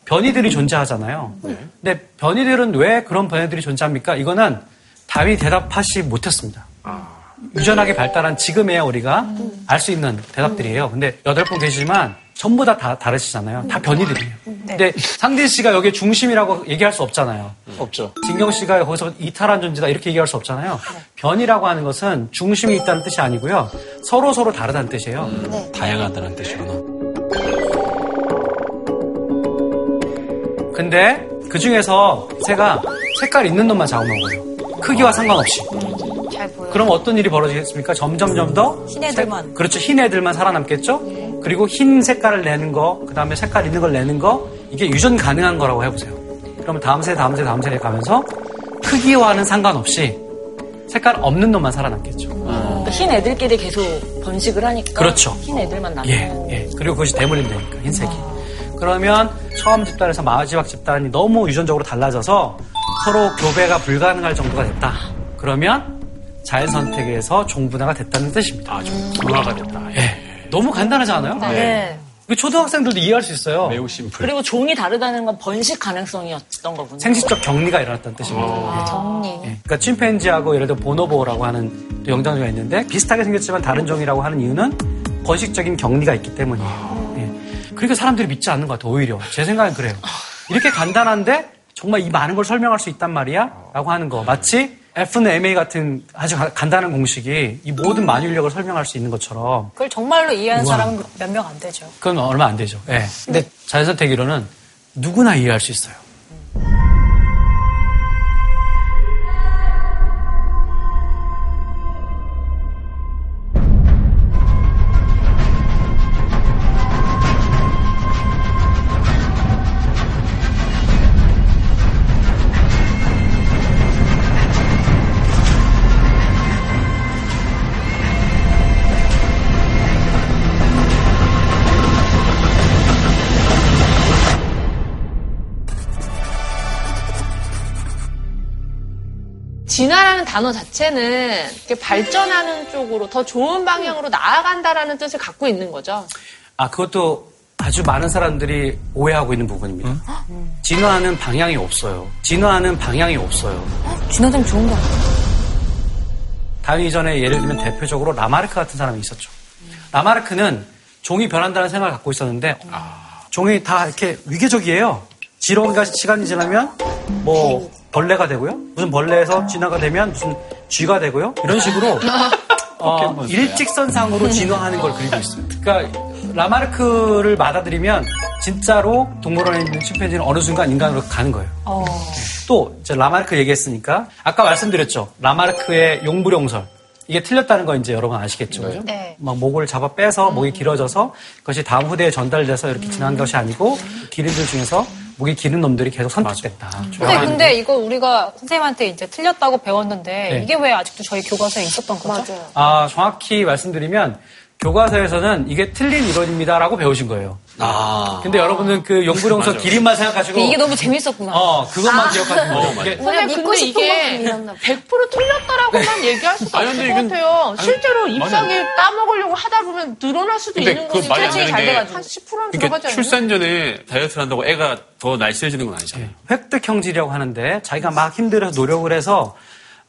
변이들이 존재하잖아요. 근데 변이들은 왜 그런 변이들이 존재합니까? 이거는 다윈이 대답하지 못했습니다. 유전하게 발달한 지금에야 우리가 알 수 있는 대답들이에요. 근데 여덟 분 계시지만 전부 다, 다 다르시잖아요. 다 변이들이에요. 근데 상진 씨가 여기 중심이라고 얘기할 수 없잖아요. 없죠. 진경 씨가 거기서 이탈한 존재다 이렇게 얘기할 수 없잖아요. 변이라고 하는 것은 중심이 있다는 뜻이 아니고요. 서로 서로 다르다는 뜻이에요. 다양하다는 뜻이구나. 근데 그 중에서 새가 색깔 있는 놈만 잡아먹어요. 크기와 상관없이. 잘 보여. 그럼 어떤 일이 벌어지겠습니까? 점점점 더 흰 애들만. 색- 그렇죠. 흰 애들만 살아남겠죠. 그리고 흰 색깔을 내는 거, 그 다음에 색깔 있는 걸 내는 거 이게 유전 가능한 거라고 해보세요. 그러면 다음 세, 다음 세, 다음 세에 가면서 크기와는 상관없이 색깔 없는 놈만 살아남겠죠. 그러니까 흰 애들끼리 계속 번식을 하니까 그렇죠. 흰 애들만 남는 예, 예. 그리고 그것이 대물림되니까 흰색이. 그러면 처음 집단에서 마지막 집단이 너무 유전적으로 달라져서 서로 교배가 불가능할 정도가 됐다. 그러면 자연 선택에서 종분화가 됐다는 뜻입니다. 아, 좀 분화가 됐다. 예. 너무 간단하지 않아요? 네. 이거 초등학생들도 이해할 수 있어요. 매우 심플. 그리고 종이 다르다는 건 번식 가능성이었던 거군요. 생식적 격리가 일어났다는 뜻입니다. 아, 정리. 예. 그러니까 침팬지하고 예를 들어 보노보라고 하는 또 영장류가 있는데 비슷하게 생겼지만 다른 종이라고 하는 이유는 번식적인 격리가 있기 때문이에요. 예. 그러니까 사람들이 믿지 않는 것 같아요. 오히려 제 생각엔 그래요. 이렇게 간단한데 정말 이 많은 걸 설명할 수 있단 말이야? 라고 하는 거. 마치 F는 MA 같은 아주 가- 간단한 공식이 이 모든 만유인력을 설명할 수 있는 것처럼 그걸 정말로 이해하는 우와. 사람은 몇 명 안 되죠. 그건 얼마 안 되죠. 예. 근데 자연선택 이론은 누구나 이해할 수 있어요. 진화라는 단어 자체는 발전하는 쪽으로 더 좋은 방향으로 나아간다라는 뜻을 갖고 있는 거죠. 아, 그것도 아주 많은 사람들이 오해하고 있는 부분입니다. 진화하는 방향이 없어요. 진화하는 방향이 없어요. 진화되면 좋은 거 아니야? 다윈 이전에 예를 들면 대표적으로 라마르크 같은 사람이 있었죠. 라마르크는 종이 변한다는 생각을 갖고 있었는데 종이 다 이렇게 위계적이에요. 지렁이가 시간이 지나면 뭐 벌레가 되고요. 무슨 벌레에서 진화가 되면 무슨 쥐가 되고요. 이런 식으로 어, 일직선상으로 진화하는 걸 그리고 있어요. 그러니까 라마르크를 받아들이면 진짜로 동물원에 있는 침팬지는 어느 순간 인간으로 가는 거예요. 또 이제 라마르크 얘기했으니까 아까 말씀드렸죠. 라마르크의 용불용설. 이게 틀렸다는 거 이제 여러분 아시겠죠? 그죠? 네. 막 목을 잡아 빼서 목이 길어져서 그것이 다음 후대에 전달돼서 이렇게 진화한 것이 아니고 기린들 중에서 목이 기는 놈들이 계속 선택됐다. 근데, 근데 이거 우리가 선생님한테 이제 틀렸다고 배웠는데 네. 이게 왜 아직도 저희 교과서에 있었던 거죠? 맞아요. 아, 정확히 말씀드리면 교과서에서는 이게 틀린 이론입니다라고 배우신 거예요. 아. 근데 여러분은 그 맞아. 기린만 생각하시고 이게 너무 재밌었구나. 어, 그것만 기억하시는 어, 거예요. 맞아요. 이게 근데 믿고 싶은 이게 만큼 믿었나 봐. 100% 틀렸다라고만 얘기할 수가 아니, 없을 것 이건- 같아요. 아니, 실제로 맞아요. 따먹으려고 하다 보면 늘어날 수도 근데 있는 그거 거지. 트레이닝이 잘 돼가지고. 한 10%는 그러니까 들어가지 않나요? 출산 전에 다이어트를 한다고 애가 더 날씬해지는 건 아니잖아요. 획득 형질이라고 하는데 자기가 막 힘들어서 노력을 해서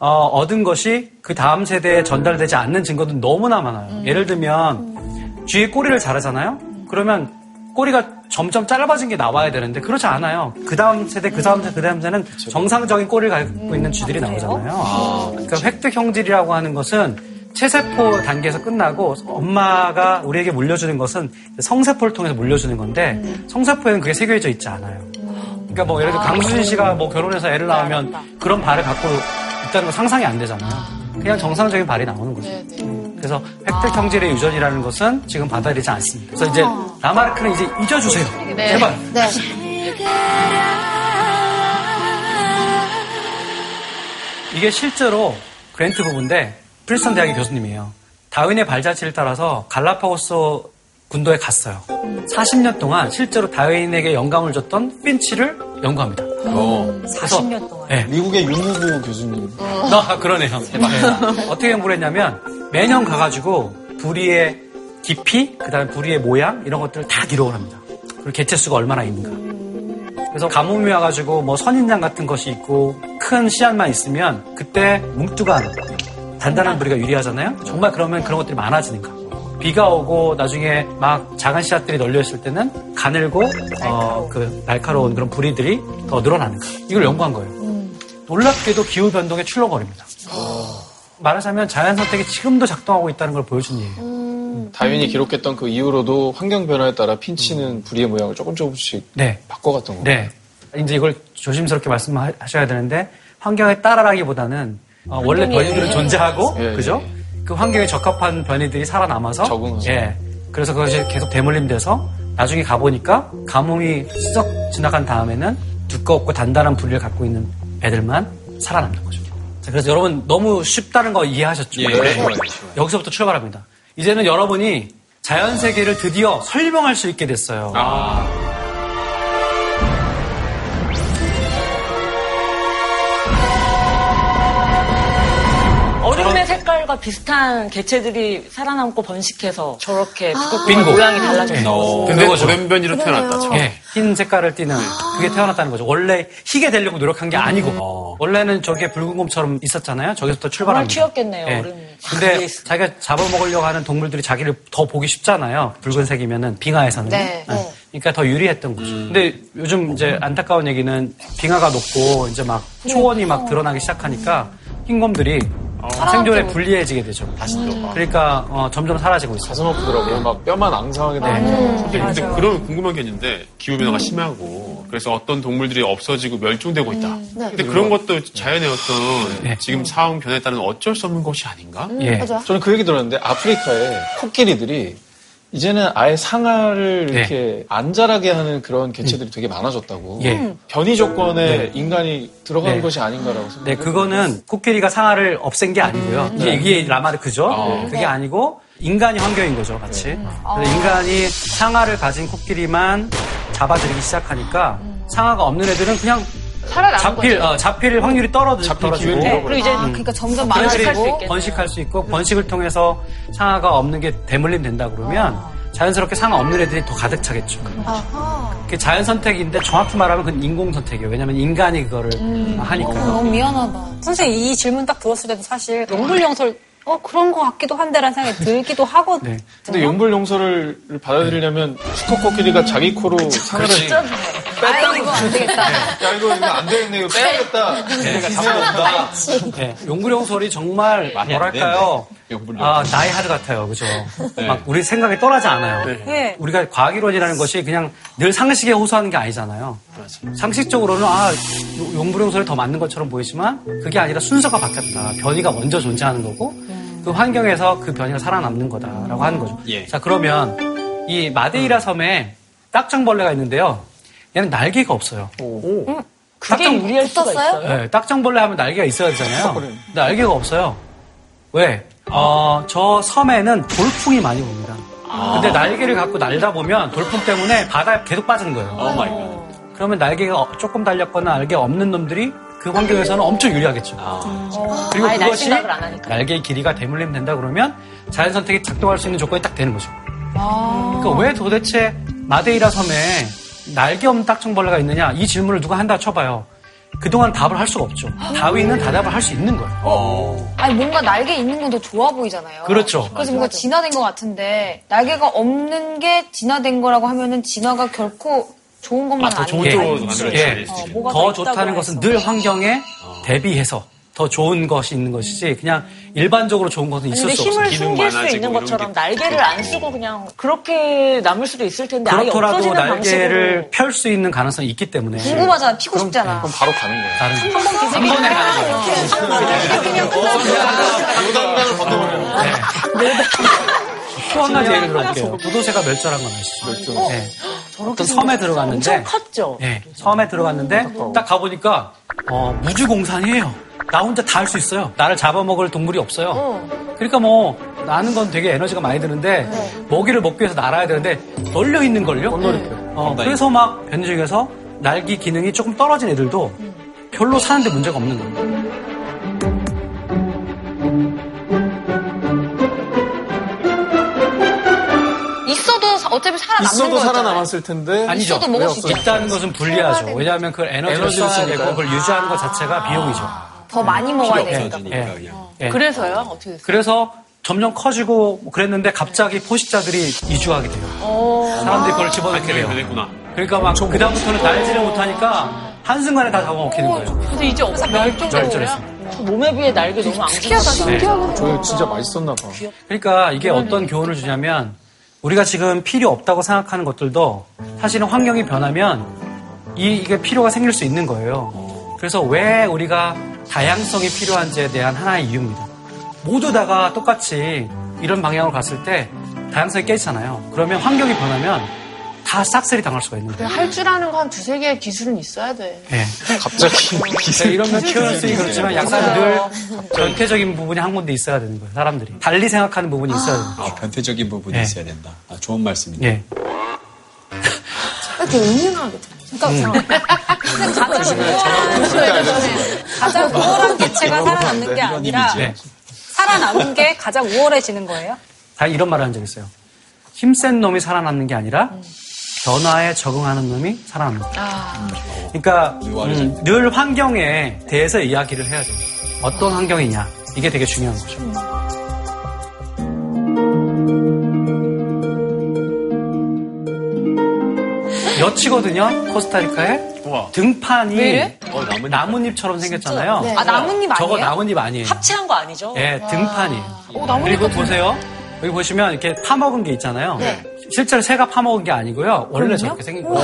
어, 얻은 것이 그 다음 세대에 전달되지 않는 증거도 너무나 많아요. 예를 들면 쥐의 꼬리를 자르잖아요. 그러면 꼬리가 점점 짧아진 게 나와야 되는데 그렇지 않아요. 그 다음 세대, 그 다음 세대, 그 다음 세대는 정상적인 꼬리를 갖고 있는 쥐들이 나오잖아요. 그러니까 획득 형질이라고 하는 것은 체세포 단계에서 끝나고 엄마가 우리에게 물려주는 것은 성세포를 통해서 물려주는 건데 성세포에는 그게 새겨져 있지 않아요. 그러니까 뭐 예를 들어 강수진 씨가 뭐 결혼해서 애를 낳으면 그런 발을 갖고 있다는 거 상상이 안 되잖아요. 그냥 정상적인 발이 나오는 거죠. 그래서 획득 형질의 유전이라는 것은 지금 받아들이지 않습니다. 그래서 이제 라마르크는 이제 잊어주세요. 네. 제발. 네. 이게 실제로 그랜트 부부인데 프린스턴 대학의 교수님이에요. 다윈의 발자취를 따라서 갈라파고스 군도에 갔어요. 40년 동안 실제로 다윈에게 영감을 줬던 핀치를 연구합니다. 어. 40년 동안. 네. 미국의 윤무부 교수님. 아, 그러네요. 네. 어떻게 연구를 했냐면 매년 가가지고 부리의 깊이, 그 다음에 부리의 모양 이런 것들을 다 기록을 합니다. 그리고 개체수가 얼마나 있는가. 그래서 가뭄이 와가지고 뭐 선인장 같은 것이 있고 큰 씨앗만 있으면 그때 뭉뚜가 단단한 부리가 유리하잖아요. 정말 그러면 그런 것들이 많아지는가. 비가 오고 나중에 막 작은 씨앗들이 널려 있을 때는 가늘고 어, 그 날카로운 그런 부리들이 더 늘어나는 거예요. 이걸 연구한 거예요. 놀랍게도 기후 변동에 출렁거립니다. 말하자면 자연 선택이 지금도 작동하고 있다는 걸 보여준 예예요. 다윈이 기록했던 그 이후로도 환경 변화에 따라 핀치는 부리의 모양을 조금 조금씩 네. 바꿔갔던 거. 네. 이제 이걸 조심스럽게 말씀하셔야 되는데 환경에 따라라기보다는 어, 원래 변이들은 존재하고 예, 그죠? 그 환경에 적합한 변이들이 살아남아서 적응하죠. 예. 그래서 그것이 계속 대물림돼서 나중에 가보니까 가뭄이 쓱 지나간 다음에는 두껍고 단단한 부리를 갖고 있는 애들만 살아남는 거죠. 자, 그래서 여러분 너무 쉽다는 거 이해하셨죠? 예, 네. 쉬워요, 여기서부터 출발합니다. 이제는 여러분이 자연 세계를 드디어 설명할 수 있게 됐어요. 얼 색깔과 비슷한 개체들이 살아남고 번식해서 저렇게 북극곰 빙고. 모양이 달라졌어. 어, 근데. 돌연변이로 태어났다. 저. 예, 흰 색깔을 띠는 그게 태어났다는 거죠. 원래 희게 되려고 노력한 게 아니고 원래는 저게 붉은 곰처럼 있었잖아요. 저기서부터 정말 출발합니다. 튀었겠네요, 예. 얼음이. 근데 자기가 잡아먹으려고 하는 동물들이 자기를 더 보기 쉽잖아요. 붉은색이면은 빙하에서는. 네. 예. 그러니까 더 유리했던 거죠. 근데 요즘 이제 안타까운 얘기는 빙하가 녹고 이제 막 초원이 막 드러나기 시작하니까 흰곰들이 생존에 불리해지게 되죠. 그러니까 어, 점점 사라지고 있어요. 가슴 아프더라고요. 막 뼈만 앙상하게 되고. 근데, 근데 그런 궁금한 게 있는데 기후변화가 심하고 그래서 어떤 동물들이 없어지고 멸종되고 있다. 근데 그런 것도 자연의 어떤 네. 지금 상황 변화에 따른 어쩔 수 없는 것이 아닌가? 예. 저는 그 얘기 들었는데 아프리카에 코끼리들이 이제는 아예 상아를 네. 이렇게 안 자라게 하는 그런 개체들이 되게 많아졌다고. 예. 변이 조건에 인간이 들어간 네. 것이 아닌가라고 생각해요. 네, 그거는 코끼리가 상아를 없앤 게 아니고요. 이게, 이게 라마르크죠. 그게 아니고 인간이 환경인 거죠, 같이. 그래서 인간이 상아를 가진 코끼리만 잡아들이기 시작하니까 상아가 없는 애들은 그냥 살아남은 잡힐 거죠. 어, 잡힐 확률이 떨어지, 잡힐 떨어지고 기회를 잃어버려요. 그리고 이제 아, 그러니까 점점 번식할 수 많아지고 있겠네요. 번식할 수 있고 번식을 통해서 상아가 없는 게 대물림 된다 그러면 자연스럽게 상아 없는 애들이 더 가득 차겠죠. 그게 자연 선택인데 정확히 말하면 그건 인공 선택이에요. 왜냐하면 인간이 그거를 하니까. 너무 미안하다. 선생님 이 질문 딱 들었을 때도 사실 용불용설 어 그런 것 같기도 한데라는 생각이 들기도 하거든요. 네. 근데 용불 용서를 받아들이려면 수컷 코끼리가 자기 코로 상아를 아, 이거 안 되겠다. 야 이거 이거 안 되겠네 이거 빼야겠다. 내가 잡아온다. 네, 용구령 소리 정말 뭐랄까요? 용불용. 아, 나이 하드 같아요. 그죠? 막 우리 생각이 떠나지 않아요. 네. 우리가 과학이론이라는 것이 그냥 늘 상식에 호소하는 게 아니잖아요. 상식적으로는 아, 요- 용불용 소리 더 맞는 것처럼 보이지만 그게 아니라 순서가 바뀌었다. 변이가 먼저 존재하는 거고 그 환경에서 그 변이가 살아남는 거다라고 하는 거죠. 예. 자, 그러면 이 마데이라 섬에 딱정벌레가 있는데요. 얘는 날개가 없어요. 그게 딱정- 유리할 수가 있어요. 네, 딱정벌레 하면 날개가 있어야 되잖아요. 근데 날개가 없어요. 왜? 어, 저 섬에는 돌풍이 많이 옵니다. 근데 날개를 갖고 날다 보면 돌풍 때문에 바다에 계속 빠지는 거예요. Oh my god. 그러면 날개가 어- 조금 달렸거나 날개 없는 놈들이 그 환경에서는 엄청 유리하겠죠. 그리고 아예 그것이 날생각을 안 하니까. 날개의 길이가 대물림 된다 그러면 자연 선택이 작동할 수 있는 조건이 딱 되는 거죠. 그러니까 왜 도대체 마데이라 섬에 날개 없는 딱정벌레가 있느냐 이 질문을 누가 한다 쳐봐요. 그동안 답을 할 수가 없죠. 다윈은 대답을 할 수 있는 거예요. 아니 뭔가 날개 있는 건 더 좋아 보이잖아요. 그렇죠. 그래서 뭔가 진화된 것 같은데 날개가 없는 게 진화된 거라고 하면은 진화가 결코 좋은 것만 아, 더 좋은 아니에요. 쪽으로 아니지. 만들어질 예. 뭐가 더더 좋다는 것은 해서. 늘 환경에 대비해서 더 좋은 것이 있는 것이지 그냥 일반적으로 좋은 것은 있을 수 힘을 없어요. 기능 숨길 수 많아지고 있는 것처럼 게 날개를 안 쓰고 그냥 그렇게 남을 수도 있을 텐데 그렇더라도 없어지는 날개를 방식으로 펼수 있는 가능성이 있기 때문에 궁금하잖아. 피고 싶잖아. 그럼 바로 가는 거예요. 다른 한번 기색이 한 번에 가는 거예요. 요단강을 건너버려요. 가지 예를 들어볼게요. 도도새가 멸절한 건 아시죠? 네. 어떤 섬에 들어갔는데 엄청 컸죠. 네, 섬에 들어갔는데 딱 가보니까 어, 무주공산이에요. 나 혼자 다 할 수 있어요. 나를 잡아먹을 동물이 없어요. 그러니까 뭐 나는 건 되게 에너지가 많이 드는데 먹이를 먹기 위해서 날아야 되는데 널려 있는 걸요. 어, 그래서 막 변이 중에서 날기 기능이 조금 떨어진 애들도 별로 사는데 문제가 없는 거예요. 어차피 살아남는 있어도 거였잖아요. 살아남았을 텐데. 아니죠. 있어도 먹을 수 있죠. 있다는 것은 불리하죠. 왜냐하면 그 에너지를 에너지를 써야 되고 쓰니까요. 그걸 유지하는 것 자체가 비용이죠. 더 많이 먹어야 되니까. 없어지니까 예. 그냥. 예. 그래서요? 어떻게 됐어요? 그래서 점점 커지고 뭐 그랬는데 갑자기 포식자들이 이주하게 돼요. 사람들이 그걸 집어넣게 돼요. 변했구나. 그러니까 막 그다음부터는 날지를 못하니까 한순간에 다 잡아먹히는 거예요. 근데 이제 없어 멸종했어요. 몸에 비해 날개 너무 안 특이하다, 네. 신기하다. 저게 진짜 맛있었나 봐. 그러니까 이게 어떤 교훈을 주냐면 우리가 지금 필요 없다고 생각하는 것들도 사실은 환경이 변하면 이, 이게 필요가 생길 수 있는 거예요. 그래서 왜 우리가 다양성이 필요한지에 대한 하나의 이유입니다. 모두 다가 똑같이 이런 방향으로 갔을 때 다양성이 깨지잖아요. 그러면 환경이 변하면 다 싹쓸이 당할 수가 있는 거예요. 할 줄 아는 거 한 두세 개의 기술은 있어야 돼. 네. 갑자기 네, 이런 면 표현성이 그렇지만 약간 늘 변태적인 부분이 한 군데 있어야 되는 거예요. 사람들이 달리 생각하는 부분이 있어야 되는 거예요. 아, 변태적인 부분이 네. 있어야 된다. 아, 좋은 말씀입니다. 예. 이렇게 은은하게 그러니까 가장 우월한 개체가 살아남는 게 아니라 네. 살아남은 게 가장 우월해지는 거예요. 다 이런 말을 한 적 있어요. 힘센 놈이 살아남는 게 아니라 변화에 적응하는 놈이 살아남는 거예요. 그러니까 음, 늘 환경에 대해서 이야기를 해야 돼요. 어떤 환경이냐 이게 되게 중요한 거죠. 여치거든요 코스타리카에 등판이 왜 이래? 나뭇잎 처럼 생겼잖아요. 아, 나뭇잎 저거 아니에요? 나뭇잎 아니에요. 합체한 거 아니죠? 예, 등판이에요. 오, 나뭇잎 그리고 같은데. 보세요. 여기 보시면 이렇게 파먹은 게 있잖아요. 네. 실제로 새가 파먹은 게 아니고요. 원래 저렇게 생긴 거예요.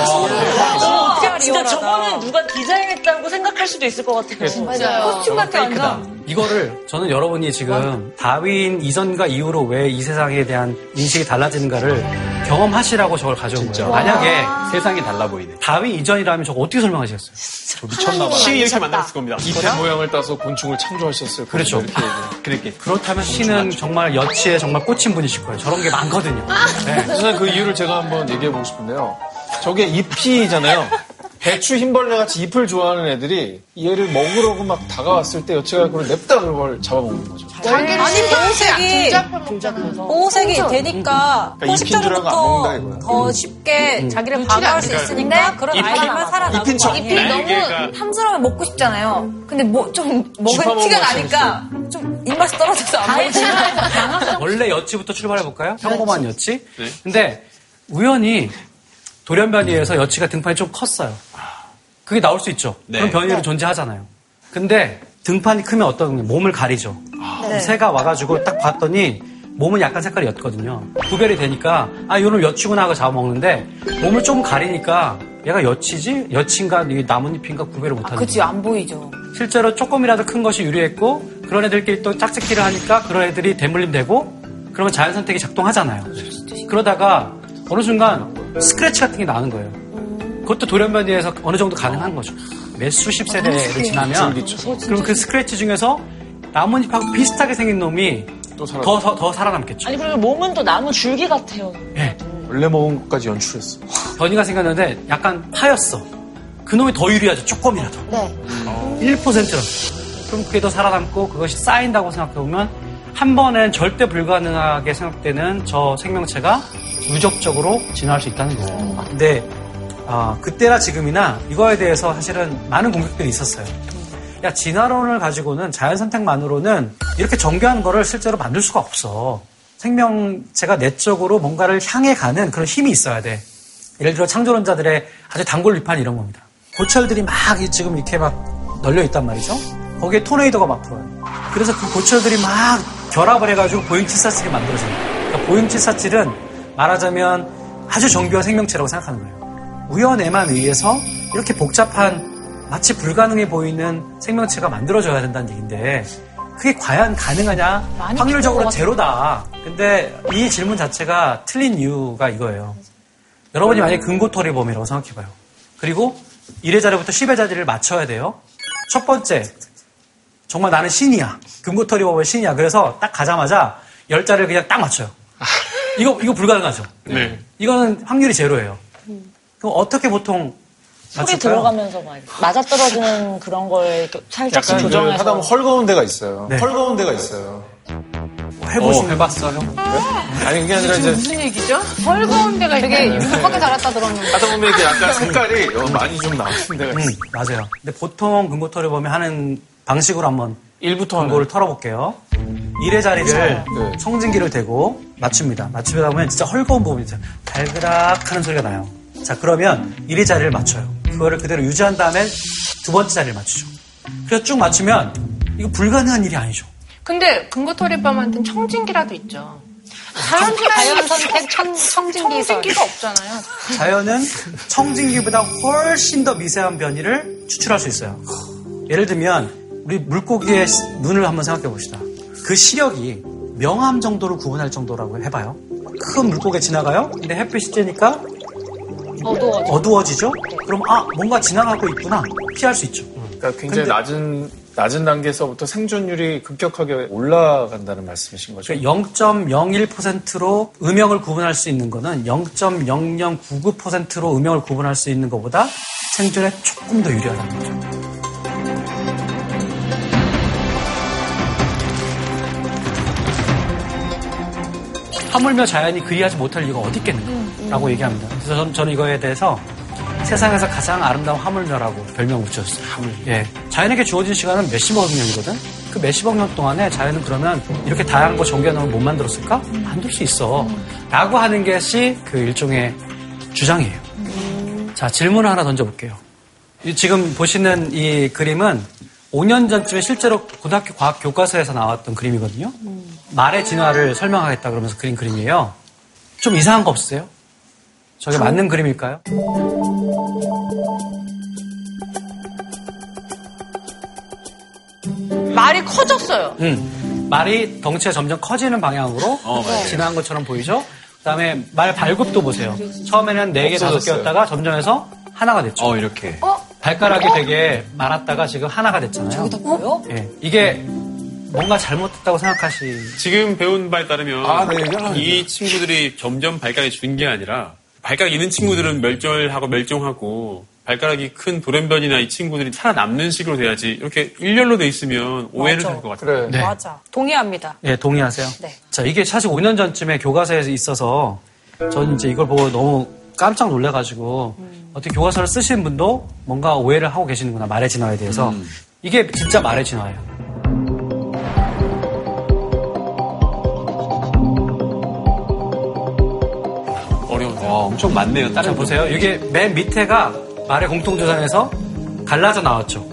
진짜, 진짜 저거는 누가 디자인했다고 생각할 수도 있을 것 같아요. 맞아요. 코스튬 같아, 완전. 이거를 저는 여러분이 지금 다윈 이전과 이후로 왜 이 세상에 대한 인식이 달라지는가를 경험하시라고 저걸 가져온 거예요. 만약에 세상이 달라 보이네. 다윈 이전이라면 저거 어떻게 설명하시겠어요? 저 미쳤나 봐. 시 이렇게 만들었을 겁니다. 잎의 모양을 따서 곤충을 창조하셨어요. 그렇죠. 이렇게 얘기해요. 그렇게. 그렇다면 신은 정말 여치에 정말 꽂힌 분이실 거예요. 저런 게 많거든요. 네. 선생님 그 이유를 제가 한번 얘기해 보고 싶은데요. 저게 잎이잖아요. 배추 흰벌레 같이 잎을 좋아하는 애들이 얘를 먹으려고 막 다가왔을 때 여치가 그걸 냅다 그걸 잡아먹는 거죠. 아니, 보호색이 보호색이 되니까 그러니까 잎인 줄 알고 안 먹는다 이거야. 더 쉽게 자기를 방어할 수 있으니까 그런 잎이- 아이들만 살아남은 잎인 척. 거 잎이 아니에요? 너무 탐스러우면 먹고 싶잖아요. 근데 뭐좀 먹은 티가 맛이 나니까 좀 입맛이 떨어져서 안 먹지. 원래 여치부터 출발해 볼까요? 평범한 여치. 근데 우연히 돌연변이에서 여치가 등판이 좀 컸어요. 그게 나올 수 있죠. 네. 그런 변이는 존재하잖아요. 근데 등판이 크면 어떤 몸을 가리죠. 네. 새가 와가지고 딱 봤더니 몸은 약간 색깔이 옅거든요. 구별이 되니까 아 이놈 여치구나 하고 잡아먹는데 몸을 좀 가리니까 얘가 여치지? 여친가 이 나뭇잎인가 구별을 못하는 그치, 거예요. 안 보이죠. 실제로 조금이라도 큰 것이 유리했고 그런 애들끼리 또 짝짓기를 하니까 그런 애들이 대물림 되고 그러면 자연 선택이 작동하잖아요. 그러다가 어느 순간 스크래치 같은 게 나는 거예요. 그것도 돌연변이에서 어느 정도 가능한 거죠. 몇 수십 세대를 지나면 그럼 그 스크래치 중에서 나뭇잎하고 비슷하게 생긴 놈이 더, 더, 더 살아남겠죠. 아니, 그리고 몸은 또 나무 줄기 같아요. 예. 원래 먹은 것까지 연출했어. 변이가 생겼는데 약간 파였어. 그 놈이 더 유리하죠. 조금이라도. 네. 1%라도. 그럼 그게 더 살아남고 그것이 쌓인다고 생각해보면 한 번엔 절대 불가능하게 생각되는 저 생명체가 유적적으로 진화할 수 있다는 거예요. 근데 아, 그때나 지금이나 이거에 대해서 사실은 많은 공격들이 있었어요. 야 진화론을 가지고는 자연 선택만으로는 이렇게 정교한 거를 실제로 만들 수가 없어. 생명체가 내적으로 뭔가를 향해 가는 그런 힘이 있어야 돼. 예를 들어 창조론자들의 아주 단골 비판이 이런 겁니다. 고철들이 막 지금 이렇게 막 널려 있단 말이죠. 거기에 토네이도가 막 불어요. 그래서 그 고철들이 막 결합을 해가지고 보잉치사질이 만들어져요. 그러니까 보잉치사질은 말하자면 아주 정교한 생명체라고 생각하는 거예요. 우연에만 의해서 이렇게 복잡한 마치 불가능해 보이는 생명체가 만들어져야 된다는 얘기인데 그게 과연 가능하냐? 확률적으로 제로다. 근데 이 질문 자체가 틀린 이유가 이거예요. 여러분이 만약에 금고토리범이라고 생각해봐요. 그리고 1회 자리부터 10회 자리를 맞춰야 돼요. 첫 번째, 정말 나는 신이야. 금고토리 범의 신이야. 그래서 딱 가자마자 10자리를 그냥 딱 맞춰요. 이거, 이거 불가능하죠. 네. 이거는 확률이 제로예요. 그럼 어떻게 보통 속에 맞출까요? 들어가면서 막 맞아떨어지는 그런 걸 이렇게 살짝씩 약간 그 조정해서. 하다 보면 헐거운 데가 있어요. 네. 헐거운 데가 있어요. 해보신 어, 해봤어요? 아니 그게 아니라 이제 무슨 얘기죠? 헐거운 데가 되게 있네. 유명하게 자랐다 들었는데. 하다 보면 이게 약간 색깔이 어, 많이 좀 나오는 데가 음, 있어요. 맞아요. 근데 보통 금고토리범이 하는 방식으로 한번 1부터 금고를 털어볼게요. 일의 자리를 네. 청진기를 대고 맞춥니다. 맞추다 보면 진짜 헐거운 부분이 있어요. 달그락 하는 소리가 나요. 자, 그러면 일의 자리를 맞춰요. 그거를 그대로 유지한 다음에 두 번째 자리를 맞추죠. 그래서 쭉 맞추면 이거 불가능한 일이 아니죠. 근데 금고토리밤한테는 청진기라도 있죠. 자연 선택 청, 청진기 청진기가 없잖아요. 자연은 청진기보다 훨씬 더 미세한 변이를 추출할 수 있어요. 예를 들면 우리 물고기의 시- 눈을 한번 생각해 봅시다. 그 시력이 명암 정도를 구분할 정도라고 해봐요. 큰 물고기 지나가요. 근데 햇빛이 쬐니까 어두워. 어두워지죠. 그럼 아 뭔가 지나가고 있구나 피할 수 있죠. 그러니까 굉장히 근데- 낮은 낮은 단계에서부터 생존율이 급격하게 올라간다는 말씀이신 거죠. 0.01%로 음영을 구분할 수 있는 거는 0.0099%로 음영을 구분할 수 있는 것보다 생존에 조금 더 유리하다는 거죠. 하물며 자연이 그리하지 못할 이유가 어디 있겠는가라고 얘기합니다. 그래서 저는, 저는 이거에 대해서 세상에서 가장 아름다운 하물며라고 별명 붙였어요. 하물. 예. 자연에게 주어진 시간은 몇십억 년이거든? 그 몇십억 년 동안에 자연은 그러면 이렇게 다양한 거 정겨놓으면 못 만들었을까? 만들 수 있어. 라고 하는 것이 그 일종의 주장이에요. 자, 질문을 하나 던져볼게요. 이 지금 보시는 이 그림은 5년 전쯤에 실제로 고등학교 과학 교과서에서 나왔던 그림이거든요. 말의 진화를 설명하겠다 그러면서 그린 그림이에요. 좀 이상한 거 없으세요? 저게 맞는 그림일까요? 말이 커졌어요. 음, 말이 덩치가 점점 커지는 방향으로 어, 맞아요. 진화한 것처럼 보이죠? 그 다음에 말 발굽도 보세요. 처음에는 네 개, 다섯 없어졌어요. 개였다가 점점 해서 하나가 됐죠. 어, 이렇게. 발가락이 되게 많았다가 지금 하나가 됐잖아요. 뭐요? 예, 이게 뭔가 잘못됐다고 생각하시. 지금 배운 바에 따르면 아, 네. 이 친구들이 점점 발가락이 준 게 아니라 발가락 있는 친구들은 멸절하고 멸종하고 발가락이 큰 돌연변이나 이 친구들이 살아남는 식으로 돼야지 이렇게 일렬로 돼 있으면 오해를. 할 것 같아요. 그래. 네. 맞아. 동의합니다. 예, 동의하세요? 네. 자, 이게 사실 5년 전쯤에 교과서에 있어서 저는 이제 이걸 보고 너무 깜짝 놀래가지고 어떻게 교과서를 쓰시는 분도 뭔가 오해를 하고 계시는구나, 말의 진화에 대해서. 이게 진짜 말의 진화예요. 어려운데. 와, 엄청 많네요. 자, 다른 보세요. 이게 맨 밑에가 말의 공통조상에서 갈라져 나왔죠.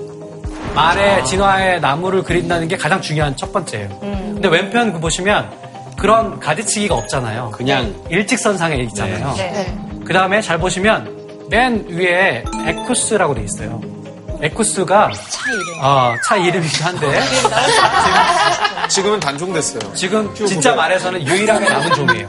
말의 진화의 나무를 그린다는 게 가장 중요한 첫 번째예요. 근데 왼편 그 보시면 그런 가지치기가 없잖아요. 그냥 일직선상에 있잖아요. 네. 그 다음에 잘 보시면 맨 위에 에쿠스라고 돼 있어요. 에쿠스가 차 이름. 어, 차 이름이긴 한데 지금은 단종됐어요. 지금 진짜 말에서는 유일하게 남은 종이에요.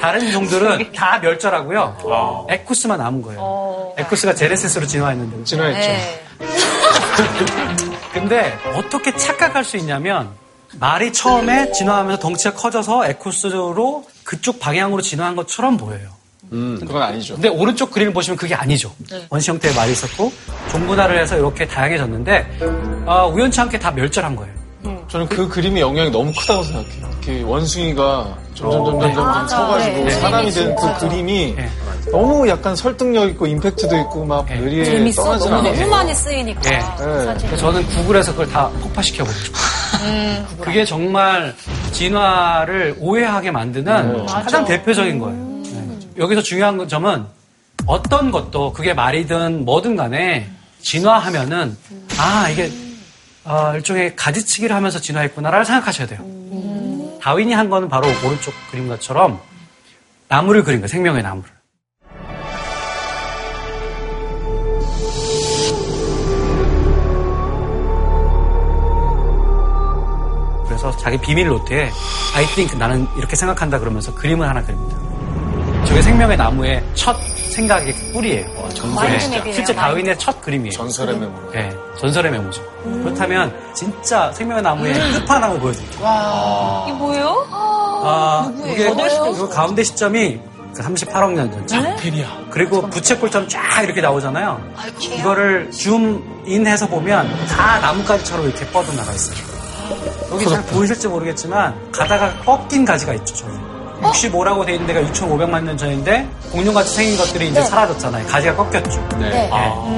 다른 종들은 다 멸절하고요. 에쿠스만 남은 거예요. 에쿠스가 제네시스로 진화했는데. 진화했죠. 네. 근데 어떻게 착각할 수 있냐면 말이 처음에 진화하면서 덩치가 커져서 에쿠스로 그쪽 방향으로 진화한 것처럼 보여요. 음, 그건 아니죠. 근데 오른쪽 그림을 보시면 그게 아니죠. 원시 형태의 말이 있었고 종분할을 해서 이렇게 다양해졌는데 아, 우연치 않게 다 멸절한 거예요. 저는 그 그림의 영향이 너무 크다고 생각해요. 이렇게 원숭이가 점점 점점 점점 맞아. 서가지고 네. 사람이 된 그 그림이 네. 너무 약간 설득력 있고 임팩트도 있고 막 네. 뇌리에. 떠나지 너무, 않아요. 너무 많이 쓰이니까. 예. 네. 그래서 저는 구글에서 그걸 다 폭파시켜 버리죠. 그게 정말 진화를 오해하게 만드는 가장 대표적인 거예요. 네. 여기서 중요한 점은 어떤 것도 그게 말이든 뭐든 간에 진화하면은 아 이게 아, 일종의 가지치기를 하면서 진화했구나라를 생각하셔야 돼요. 다윈이 한 거는 바로 오른쪽 그림과처럼 나무를 그린 거예요. 생명의 나무를. 그래서 자기 비밀 노트에 I think 나는 이렇게 생각한다 그러면서 그림을 하나 그립니다. 저게 생명의 나무의 첫 생각의 뿌리예요. 마인드 네. map이네요, 실제 마인드. 다윈의 첫 그림이에요. 전설의 메모. 네, 전설의 메모죠. 그렇다면 진짜 생명의 나무의 끝판왕을 보여드릴게요. 이게 뭐예요? 아, 이게 그 가운데 시점이 38억 년 전. 박테리아. 그리고 부채꼴처럼 쫙 이렇게 나오잖아요. 이거를 zoom in해서 보면 다 나뭇가지처럼 이렇게 뻗어나가 있어요. 여기 잘 보이실지 모르겠지만 가다가 꺾인 가지가 있죠, 저기. 65라고 돼 있는 데가 6,500만 년 전인데 공룡같이 생긴 것들이 이제 사라졌잖아요. 가지가 꺾였죠. 네. 네.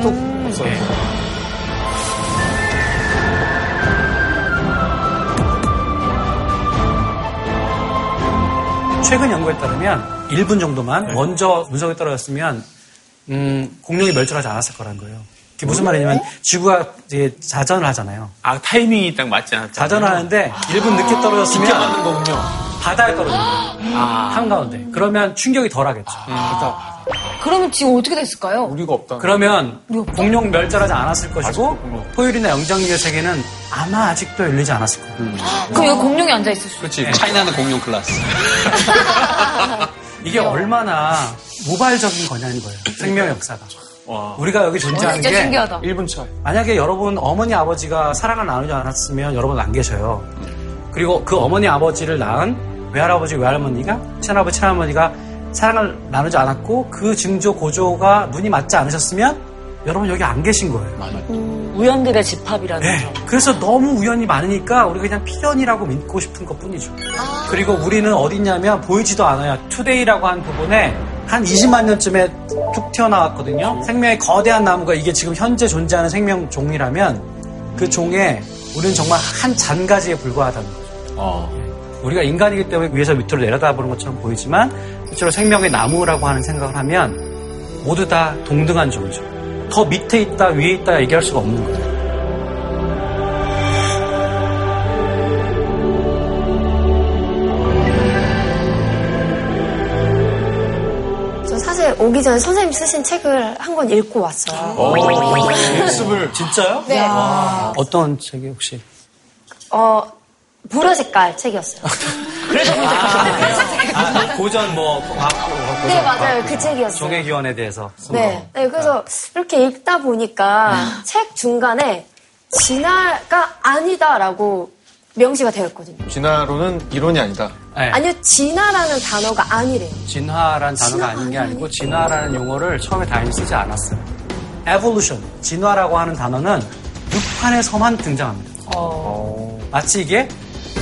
뚝 없어요. 네. 최근 연구에 따르면 1분 정도만 먼저 문성에 떨어졌으면 음, 공룡이 멸종하지 않았을 거라는 거예요. 그게 무슨 말이냐면 지구가 이제 자전을 하잖아요. 아 타이밍이 딱 맞지 않았다. 자전을 하는데 1분 늦게 떨어졌으면 깊게 맞는 거군요. 바다에 떨어지는 거예요. 한가운데. 그러면 충격이 덜 하겠죠. 그러면 지금 어떻게 됐을까요? 우리가 없다. 그러면 공룡 멸절하지 않았을 것이고 토요일이나 영장류의 세계는 아마 아직도 열리지 않았을 거예요. 그럼 여기 공룡이 앉아 있을 수 그렇지. 차이나는 공룡 클래스. 이게 얼마나 모발적인 거냐는 거예요. 생명 역사가. 우리가 여기 존재하는 진짜 게 신기하다. 1분 차. 만약에 여러분 어머니 아버지가 사랑을 나누지 않았으면 여러분 안 계셔요. 그리고 그 어머니 아버지를 낳은 외할아버지 외할머니가 친할아버지 친할머니가 사랑을 나누지 않았고 그 증조 고조가 눈이 맞지 않으셨으면 여러분 여기 안 계신 거예요. 우연들의 집합이라는 네. 점. 그래서 너무 우연이 많으니까 우리가 그냥 필연이라고 믿고 싶은 것 뿐이죠. 그리고 우리는 어딨냐면 보이지도 않아요. 투데이라고 한 부분에 한 20만 년쯤에 툭 튀어나왔거든요. 생명의 거대한 나무가 이게 지금 현재 존재하는 생명 종이라면 그 종에 우리는 정말 한 잔가지에 불과하다는 거죠. 어. 우리가 인간이기 때문에 위에서 밑으로 내려다보는 것처럼 보이지만 실제로 생명의 나무라고 하는 생각을 하면 모두 다 동등한 종이죠. 더 밑에 있다 위에 있다 얘기할 수가 없는 거예요. 저 사실 오기 전에 선생님 쓰신 책을 한 권 읽고 왔어요. 연습을 진짜요? 네. 어떤 책이 혹시? 어, 보라 색깔 책이었어요. 아, 고전 뭐 과학 네, 맞아요. 그 책이었어요. 종의 기원에 대해서. 쓴 네. 거. 네, 그래서 이렇게 읽다 보니까 책 중간에 진화가 아니다라고 명시가 되어 있거든요. 진화론은 이론이 아니다. 네. 아니요, 진화라는 단어가 아니래요. 진화라는 단어가 아닌 게 아니고 진화라는 용어를 처음에 다행히 쓰지 않았어요. evolution, 진화라고 하는 단어는 육판에서만 등장합니다. 마치 이게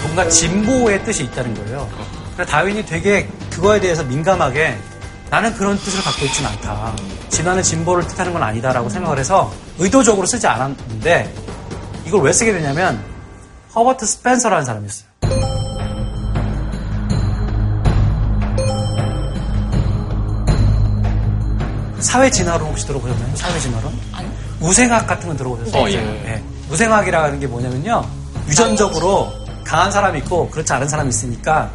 뭔가 진보의 뜻이 있다는 거예요. 그래서 다윈이 되게 그거에 대해서 민감하게 나는 그런 뜻을 갖고 있지는 않다. 진화는 진보를 뜻하는 건 아니다라고 생각을 해서 의도적으로 쓰지 않았는데 이걸 왜 쓰게 되냐면 허버트 스펜서라는 사람이 있어요. 사회 진화론 혹시 들어보셨나요? 사회 진화론? 우생학 같은 건 들어보셨어요? 어, 예. 네. 우생학이라는 게 뭐냐면요. 유전적으로 강한 사람이 있고 그렇지 않은 사람이 있으니까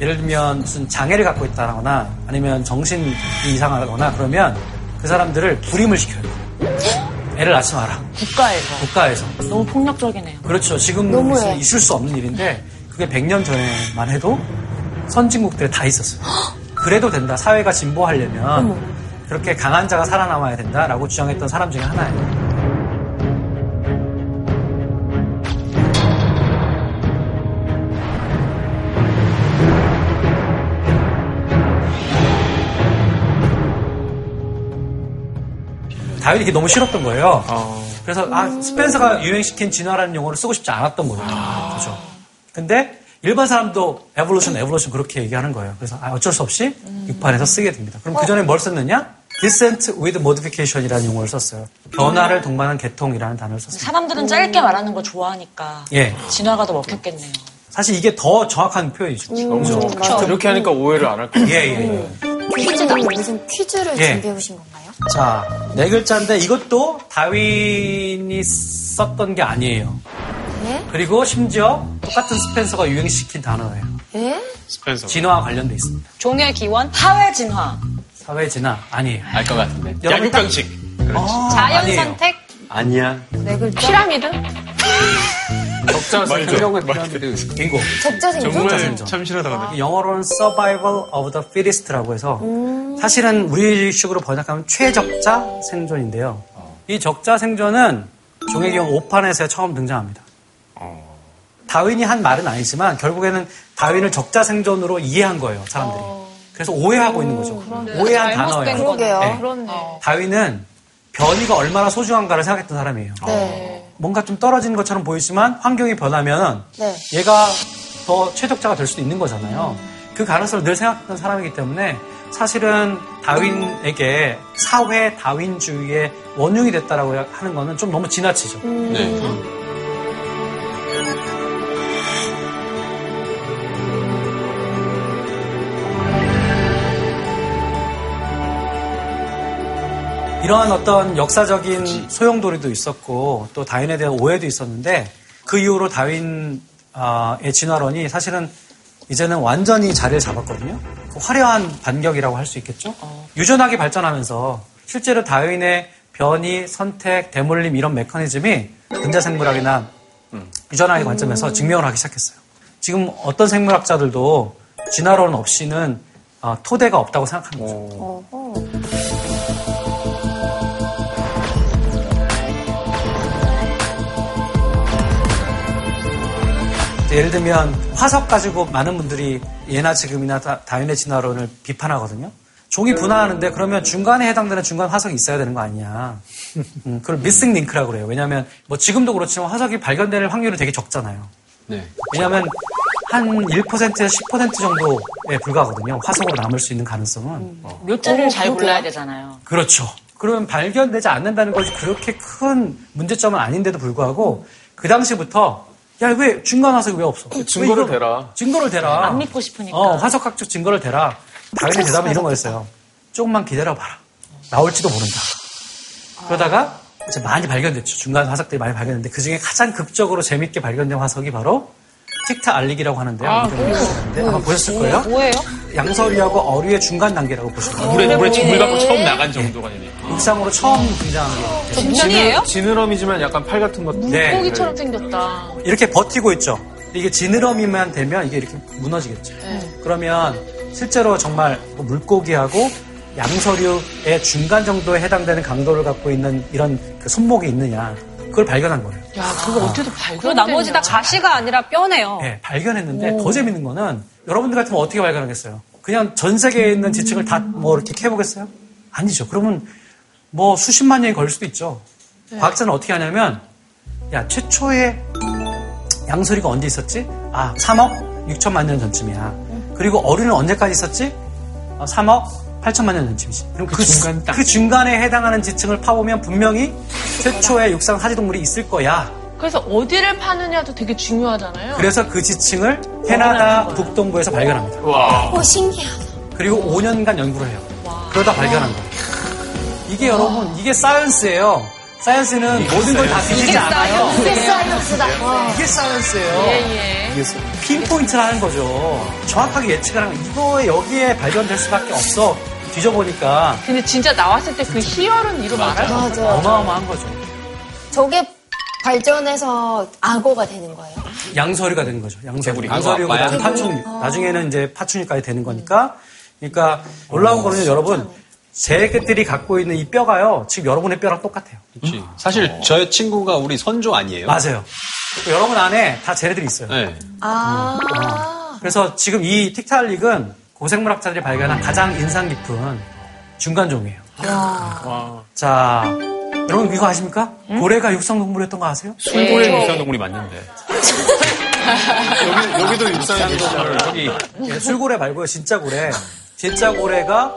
예를 들면 무슨 장애를 갖고 있다거나 아니면 정신이 이상하거나 그러면 그 사람들을 불임을 시켜요. 애를 낳지 마라. 국가에서. 국가에서. 너무 폭력적이네요. 그렇죠. 지금 너무해. 있을 수 없는 일인데 그게 100년 전에만 해도 선진국들에 다 있었어요. 그래도 된다. 사회가 진보하려면 그렇게 강한 자가 살아남아야 된다라고 주장했던 사람 중에 하나예요. 다윈이 이게 너무 싫었던 거예요. 그래서 아 스펜서가 유행시킨 진화라는 용어를 쓰고 싶지 않았던 거예요. 그죠. 근데 일반 사람도 evolution, evolution 그렇게 얘기하는 거예요. 그래서 아, 어쩔 수 없이 육판에서 쓰게 됩니다. 그럼 그 전에 뭘 썼느냐? Descent with modification이라는 용어를 썼어요. 변화를 동반한 계통이라는 단어를 썼어요. 사람들은 짧게 말하는 걸 좋아하니까 예. 진화가 더 먹혔겠네요. 사실 이게 더 정확한 표현이죠. 그죠? 이렇게 하니까 오해를 안 할 거예요. 예, 예, 예. 교수님 무슨 퀴즈를 예. 준비해 오신 건가요? 자, 네 글자인데 이것도 다윈이 썼던 게 아니에요. 예? 그리고 심지어 똑같은 스펜서가 유행시킨 단어예요. 예? 스펜서. 진화와 관련돼 있습니다. 종의 기원, 사회 진화. 사회 진화 아니에요. 알 것 같은데. 여러분 딱- 약육강식. 아, 자연 아니에요. 선택, 아니야. 네 글자? 피라미드? 적자 생명의 피라미드. 빙고. 적자 생존? 정말 생존. 참신하다고. 영어로는 survival of the fittest라고 해서 사실은 우리식으로 번역하면 최적자 생존인데요. 이 적자 생존은 종의 기원 5판에서 처음 등장합니다. 다윈이 한 말은 아니지만 결국에는 다윈을 적자 생존으로 이해한 거예요, 사람들이. 그래서 오해하고 있는 거죠. 오해한 단어예요. 그러게요. 네. 다윈은 변이가 얼마나 소중한가를 생각했던 사람이에요. 네. 뭔가 좀 떨어지는 것처럼 보이지만 환경이 변하면 네. 얘가 더 최적자가 될 수도 있는 거잖아요. 그 가능성을 늘 생각했던 사람이기 때문에 사실은 다윈에게 사회 다윈주의의 원흉이 됐다라고 하는 거는 좀 너무 지나치죠. 네. 이러한 어떤 역사적인 소용돌이도 있었고 또 다윈에 대한 오해도 있었는데 그 이후로 다윈의 진화론이 사실은 이제는 완전히 자리를 잡았거든요. 그 화려한 반격이라고 할 수 있겠죠. 유전하게 발전하면서 실제로 다윈의 변이, 선택, 대물림 이런 메커니즘이 근자생물학이나 유전학의 관점에서 증명을 하기 시작했어요. 지금 어떤 생물학자들도 진화론 없이는 어, 토대가 없다고 생각하는 거죠. 예를 들면 화석 가지고 많은 분들이 예나 지금이나 다, 다윈의 진화론을 비판하거든요. 종이 분화하는데 그러면 중간에 해당되는 중간 화석이 있어야 되는 거 아니냐. 음, 그걸 미싱 링크라고 그래요. 왜냐하면 뭐 지금도 그렇지만 화석이 발견될 확률이 되게 적잖아요. 네. 왜냐하면 한 1%에서 10% 정도에 불과하거든요. 화석으로 남을 수 있는 가능성은. 어. 묘자를 잘 골라야 되잖아요. 그렇죠. 그러면 발견되지 않는다는 것이 그렇게 큰 문제점은 아닌데도 불구하고 그 당시부터 야 왜 중간 화석이 왜 없어? 증거를 왜 이거- 대라. 증거를 대라. 안 믿고 싶으니까. 어, 화석학적 증거를 대라. 당연히 대답은 이런 거였어요. 조금만 기다려봐라. 나올지도 모른다. 그러다가 이제 많이 발견됐죠. 중간 화석들이 많이 발견됐는데 그 중에 가장 극적으로 재밌게 발견된 화석이 바로 틱타 알릭이라고 하는데요. 아, 모르시는데 아마 보셨을 거예요. 뭐예요? 양서류하고 어류의 중간 단계라고 보시면 돼요. 물에, 물에, 물 밖으로 처음 나간 정도가 되네. 육상으로 처음 등장한 게 진짜이에요? 지느러미지만 약간 팔 같은 것. 네. 고기처럼 생겼다. 이렇게 버티고 있죠. 이게 지느러미만 되면 이게 이렇게 무너지겠죠. 그러면 실제로 정말 뭐 물고기하고 양서류의 중간 정도에 해당되는 강도를 갖고 있는 이런 그 손목이 있느냐. 그걸 발견한 거예요. 야, 그거 어떻게 발견? 나머지 다 가시가 아니라 뼈네요. 네, 발견했는데 더 재밌는 거는 여러분들 같으면 어떻게 발견하겠어요? 그냥 전 세계에 있는 지층을 다 뭐 이렇게 캐보겠어요? 아니죠. 그러면 뭐 수십만 년이 걸릴 수도 있죠. 과학자는 어떻게 하냐면 야 최초의 양서리가 언제 있었지? 아 3억 6천만 년 전쯤이야. 그리고 어류는 언제까지 있었지? 어, 3억 8천만 년 전쯤이지. 그럼 그, 중간 딱. 그 중간에 해당하는 지층을 파보면 분명히 최초의 육상 하지동물이 있을 거야. 그래서 어디를 파느냐도 되게 중요하잖아요. 그래서 그 지층을 캐나다 북동부에서 발견합니다. 와. 오, 신기하다. 그리고 5년간 연구를 해요. 그러다 발견한 거예요. 이게 여러분, 이게 사이언스예요. 사이언스는 모든 걸 다 뒤지지 않아요. 이게 사이언스다. 와. 이게 사이언스예요. 예, 예. 핀포인트를 하는 거죠. 정확하게 예측을 거. 이거에 여기에 발견될 수밖에 없어. 뒤져보니까 근데 진짜 나왔을 때 그 희열은 이루 말할 수 없어요. 맞아요. 어마어마한 거죠. 저게 발전해서 악어가 되는 거예요. 양서류가 되는 거죠. 양서류. 개구리. 양서류가 아빠야? 나중에 파충류. 나중에는 이제 파충류까지 되는 거니까. 그러니까 놀라운 거는 여러분, 쟤들이 갖고 있는 이 뼈가요. 지금 여러분의 뼈랑 똑같아요. 그렇지. 사실 저 친구가 우리 선조 아니에요? 맞아요. 여러분 안에 다 쟤네들이 있어요. 네. 아. 그래서 지금 이 틱탈릭은 고생물학자들이 발견한 가장 인상 깊은 중간종이에요. 와. 자, 여러분 이거 아십니까? 고래가 육상동물이었던 거 아세요? 술고래 육상동물이 맞는데. 여기, 여기도 육상동물. 저기 예, 술고래 말고요, 진짜 고래. 진짜 고래가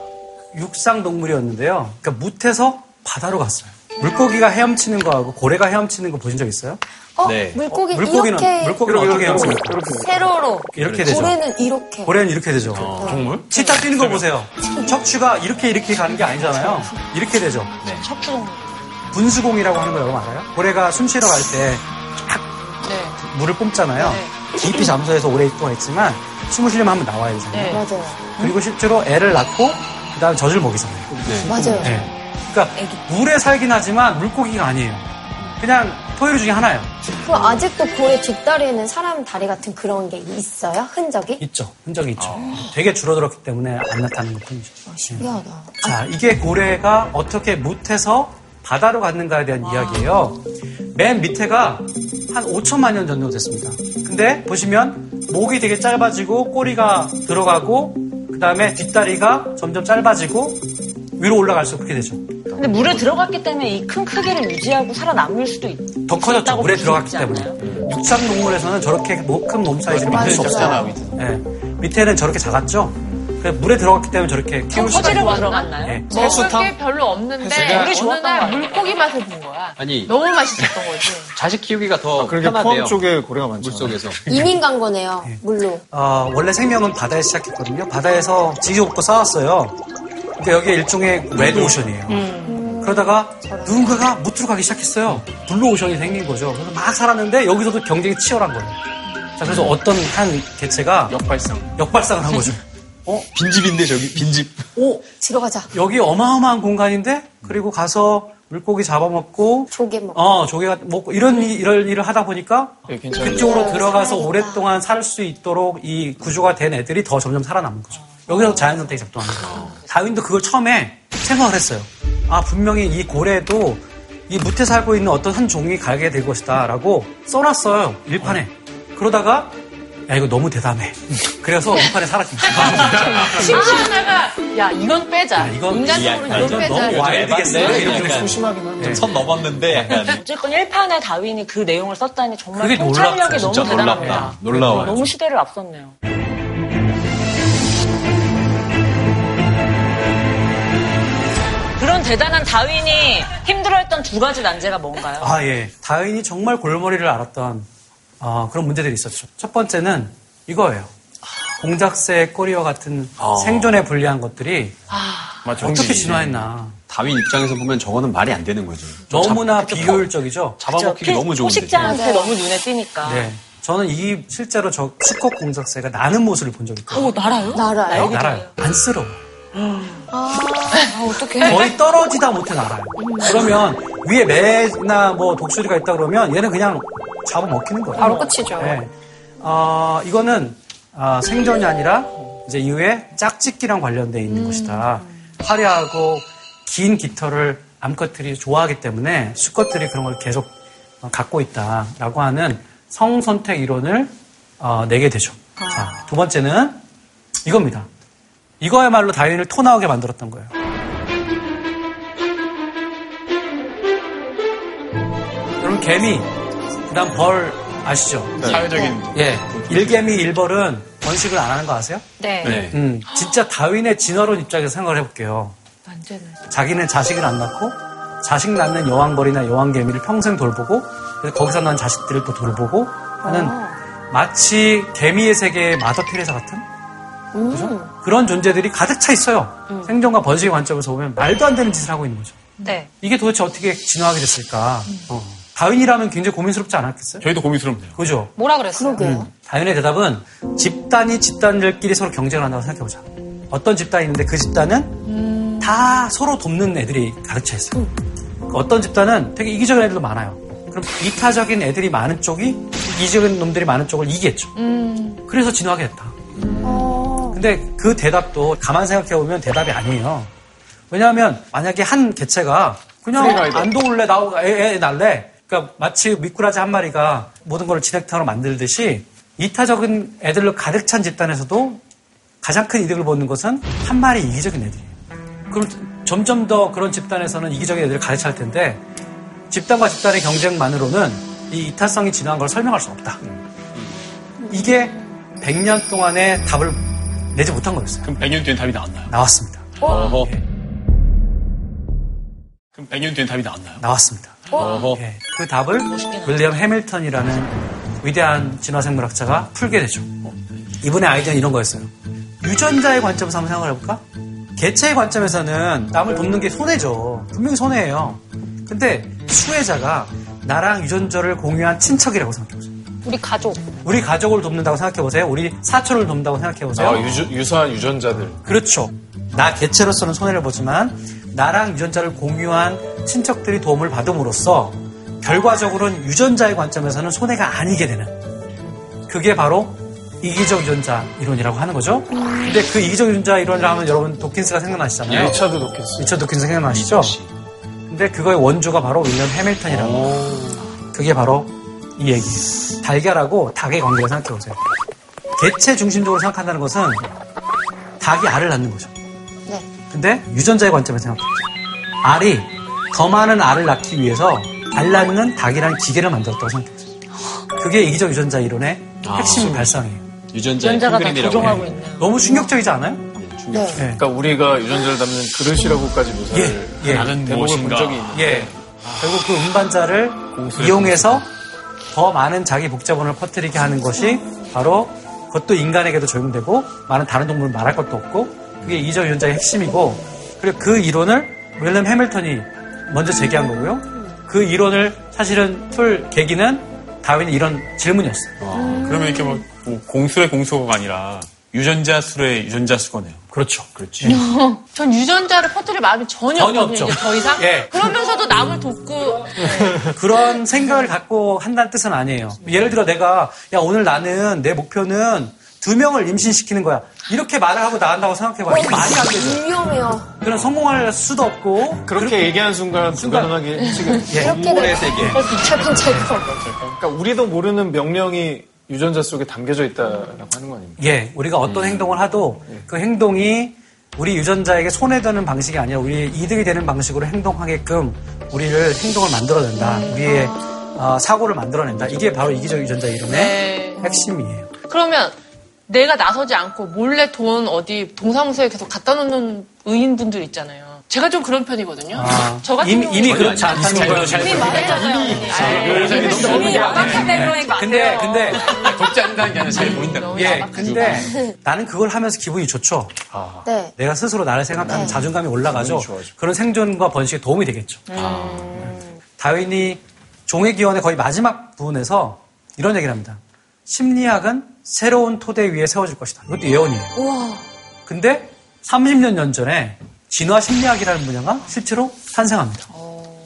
육상동물이었는데요. 그러니까 무태서 바다로 갔어요. 물고기가 헤엄치는 거하고 고래가 헤엄치는 거 보신 적 있어요? 어, 네. 물고기 물고기는 이렇게 물고기는 어떻게 헤엄칩니까? 세로로. 이렇게 되죠. 고래는 이렇게. 고래는 이렇게 되죠. 동물? 치타 뛰는 거 보세요. 척추가 이렇게 이렇게 가는 게 아니잖아요. 이렇게 되죠. 척추동. 분수공이라고 하는 거 여러분 알아요? 고래가 숨 쉬러 갈 때 네. 물을 뿜잖아요. 깊이 잠수해서 오래 있고 있지만 숨을 쉬려면 한번 나와야 되잖아요. 네. 맞아요. 그리고 실제로 애를 낳고 그다음 젖을 먹이잖아요. 맞아요. 네. 그러니까 물에 살긴 하지만 물고기가 아니에요. 그냥 포유류 중에 하나예요. 그 아직도 고래 뒷다리에는 사람 다리 같은 그런 게 있어요? 흔적이? 있죠. 흔적이 있죠. 되게 줄어들었기 때문에 안 나타나는 것 뿐이죠. 아, 신기하다. 자, 이게 고래가 어떻게 무태서 바다로 갔는가에 대한 이야기예요. 맨 밑에가 한 5천만 년 정도 됐습니다. 근데 보시면 목이 되게 짧아지고 꼬리가 들어가고 그 다음에 뒷다리가 점점 짧아지고 위로 올라갈수록 그렇게 되죠. 근데 물에 들어갔기 때문에 이 큰 크기를 유지하고 살아남을 수도 있, 더 커졌죠. 물에 들어갔기 때문에. 육상 동물에서는 저렇게 모- 큰몸 사이즈를 만들 수. 없어요. 네. 밑에는 저렇게 작았죠. 물에 들어갔기 때문에 저렇게 키울 수가 있는 들어갔나요? 네. 먹을 게 별로 없는데 해수가 어느 날? 물고기 맛을 본 거야. 아니. 너무 맛있었던 거지. 자식 키우기가 더 그러게 편하대요. 포항 쪽에 고래가 많죠. 물 속에서. 이민 간 거네요. 물로. 어, 원래 생명은 바다에 시작했거든요. 바다에서 지지고 볶고 살았어요. 그러니까 여기 일종의 레드 오션이에요. 그러다가 누군가가 뭍으로 가기 시작했어요. 블루 오션이 생긴 거죠. 그래서 막 살았는데 여기서도 경쟁이 치열한 거예요. 자, 그래서 어떤 한 개체가 역발상. 역발상을 한 거죠. 어? 빈집인데 저기 빈집. 오, 들어가자. 여기 어마어마한 공간인데 그리고 가서 물고기 잡아먹고 조개 먹. 어 조개가 먹고 이런 일, 이런 일을 하다 보니까 예. 그쪽으로 들어가서 오랫동안 살 수 있도록 이 구조가 된 애들이 더 점점 살아남은 거죠. 여기서 자연 선택이 작동하는 거예요. 다윈도 그걸 처음에 생각을 했어요. 아 분명히 이 고래도 이 무태 살고 있는 어떤 한 종이 가게 될 것이다 라고 써놨어요 일판에. 그러다가 야 이거 너무 대담해. 그래서 일판에 사라진 거예요. 심지어다가 야 이건 빼자. 이건 인간적으로 이건 빼자. 너무 와일드겠어요. 네, 이렇게 소심하긴 한데. 선 넘었는데 약간 어쨌건 1판에 다윈이 그 내용을 썼다니 정말 그게 통찰력이. 너무 대단합니다. 놀랍다. 놀라워요. 너무 시대를 앞섰네요. 그런 대단한 다윈이 힘들어했던 두 가지 난제가 뭔가요? 아, 예. 다윈이 정말 골머리를 앓았던 어, 그런 문제들이 있었죠. 첫 번째는 이거예요. 공작새 꼬리와 같은 어. 생존에 불리한 것들이 맞죠. 어떻게 진화했나. 다윈 입장에서 보면 저거는 말이 안 되는 거죠. 저 너무나 잡- 비효율적이죠. 잡아먹히기 너무 좋은데. 포식자한테 너무 눈에 띄니까. 네. 저는 이 실제로 저 수컷 공작새가 나는 모습을 본 적이 있거든요. 날아요? 날아요? 날아요. 안쓰러워. 아, 어떡해. 거의 떨어지다 못해 날아요. 그러면 위에 매나 뭐 독수리가 있다 그러면 얘는 그냥 잡아먹히는 거예요. 바로 끝이죠. 네. 어, 이거는 아, 생존이 아니라 이제 이후에 짝짓기랑 관련돼 있는 것이다. 화려하고 긴 깃털을 암컷들이 좋아하기 때문에 수컷들이 그런 걸 계속 어, 갖고 있다라고 하는 성선택 이론을 어, 내게 되죠. 자, 두 번째는 이겁니다. 이거야말로 다윈을 토 나오게 만들었던 거예요. 여러분 개미, 그다음 벌 아시죠? 사회적인 예, 일개미 일벌은 번식을 안 하는 거 아세요? 네. 네. 음, 진짜 다윈의 진화론 입장에서 생각을 해볼게요. 자기는 자식을 안 낳고 자식 낳는 여왕벌이나 여왕개미를 평생 돌보고 그래서 거기서 난 자식들을 또 돌보고 하는 마치 개미의 세계의 마더 테레사 같은 그죠? 그런 존재들이 가득 차 있어요. 생존과 번식의 관점에서 보면 말도 안 되는 짓을 하고 있는 거죠. 네. 이게 도대체 어떻게 진화하게 됐을까? 어. 다윈이라면 굉장히 고민스럽지 않았겠어요? 저희도 고민스럽네요. 그죠? 뭐라 그랬어요? 그러게요. 다윈의 대답은 집단이 집단들끼리 서로 경쟁을 한다고 생각해보자. 어떤 집단이 있는데 그 집단은 다 서로 돕는 애들이 가득 차 있어요. 그 어떤 집단은 되게 이기적인 애들도 많아요. 그럼 이타적인 애들이 많은 쪽이 이기적인 놈들이 많은 쪽을 이기겠죠. 그래서 진화하게 됐다. 근데 그 대답도 가만 생각해보면 대답이 아니에요. 왜냐하면 만약에 한 개체가 그냥 free rider. 안 도울래 나오고 애, 애 날래 그러니까 마치 미꾸라지 한 마리가 모든 걸 진흙탕으로 만들듯이 이타적인 애들로 가득 찬 집단에서도 가장 큰 이득을 보는 것은 한 마리 이기적인 애들이에요. 그럼 점점 더 그런 집단에서는 이기적인 애들을 가득 찰 텐데 집단과 집단의 경쟁만으로는 이 이타성이 진화한 걸 설명할 수 없다. 이게 100년 동안의 답을 내지 못한 거였어요. 그럼 100년 뒤엔 답이 나왔나요? 나왔습니다. 어허. 예, 그럼 100년 뒤엔 답이 나왔나요? 나왔습니다. 어허. 예, 그 답을 윌리엄 해밀턴이라는 위대한 진화생물학자가 풀게 되죠. 이분의 아이디어는 이런 거였어요. 유전자의 관점에서 한번 생각을 해볼까? 개체의 관점에서는 남을 돕는 게 손해죠. 분명히 손해예요. 근데 수혜자가 나랑 유전자를 공유한 친척이라고 생각해보세요. 우리 가족. 우리 가족을 돕는다고 생각해보세요. 우리 사촌을 돕는다고 생각해보세요. 아, 유주, 유사한 유전자들. 그렇죠. 나 개체로서는 손해를 보지만 나랑 유전자를 공유한 친척들이 도움을 받음으로써 결과적으로는 유전자의 관점에서는 손해가 아니게 되는 그게 바로 이기적 유전자 이론이라고 하는 거죠. 근데 그 이기적 유전자 이론을 하면 여러분 도킨스가 생각나시잖아요. 리차드 도킨스. 리처드 도킨스 생각나시죠? 근데 그거의 원조가 바로 윌리엄 해밀턴이라고. 그게 바로 이 얘기예요. 달걀하고 닭의 관계를 생각해 보세요. 개체 중심적으로 생각한다는 것은 닭이 알을 낳는 거죠. 네. 근데 유전자의 관점에서 생각해 보세요. 알이 더 많은 알을 낳기 위해서 알 낳는 닭이라는 기계를 만들었다고 생각해 보세요. 그게 이기적 유전자 이론의 아, 핵심 발상이에요. 유전자의 프로그램이라고 조종하고 해요. 있네요. 너무 충격적이지 않아요? 네. 네. 그러니까 우리가 유전자를 담는 그릇이라고까지 묘사를 예, 예. 하는 대목을 본. 적이 있는데 예. 결국 그 음반자를 이용해서 더 많은 자기 복잡원을 퍼뜨리게 하는 것이 바로 그것도 인간에게도 적용되고 많은 다른 동물은 말할 것도 없고 그게 이적 유전자의 핵심이고 그리고 그 이론을 윌럼 해밀턴이 먼저 제기한 거고요. 그 이론을 사실은 풀 계기는 다윈의 이런 질문이었어요. 그러면 이렇게 뭐, 뭐 공수의 공수가 아니라 유전자 수의 유전자 수거네요. 그렇죠. 그렇지. 전 유전자를 퍼뜨릴 마음이 전혀, 전혀 없거든요. 없죠. 더 이상. 예. 그러면서도 남을 돕고 그런 생각을 갖고 한다는 뜻은 아니에요. 예를 들어 내가 야 오늘 나는 내 목표는 두 명을 임신시키는 거야. 이렇게 말을 하고 나간다고 생각해봐요. 말이 안 되죠. 위험해요. 그런 성공할 수도 없고 그렇게 얘기하는 순간 불가능하게 지금 예. 이렇게 세계. 빈찰빈찰 그러니까 우리도 모르는 명령이 유전자 속에 담겨져 있다라고 하는 거 아닙니까? 예, 우리가 어떤 행동을 하도 그 행동이 우리 유전자에게 손해되는 방식이 아니라 우리의 이득이 되는 방식으로 행동하게끔 우리를 행동을 만들어낸다. 우리의 어, 사고를 만들어낸다. 이게 바로 이기적 유전자 이론의 네. 핵심이에요. 그러면 내가 나서지 않고 몰래 돈 어디 동사무소에 계속 갖다 놓는 의인분들 있잖아요. 제가 좀 그런 편이거든요. 아, 저 같은 이미, 경우는 이미 그렇지 않다는 거예요. 이미 말했잖아요. 이미 명확한 대로인 것 근데, 같아요. 근데, 돕지 않는다는 게 아니라 잘 보인다. 예, 근데 나는 그걸 하면서 기분이 좋죠. 네. 내가 스스로 나를 생각하는 자존감이 올라가죠. 그런 생존과 번식에 도움이 되겠죠. 다윈이 종의 기원의 거의 마지막 부분에서 이런 얘기를 합니다. 심리학은 새로운 토대 위에 세워질 것이다. 이것도 예언이에요. 근데 30년 년 전에 진화 심리학이라는 분야가 실제로 탄생합니다.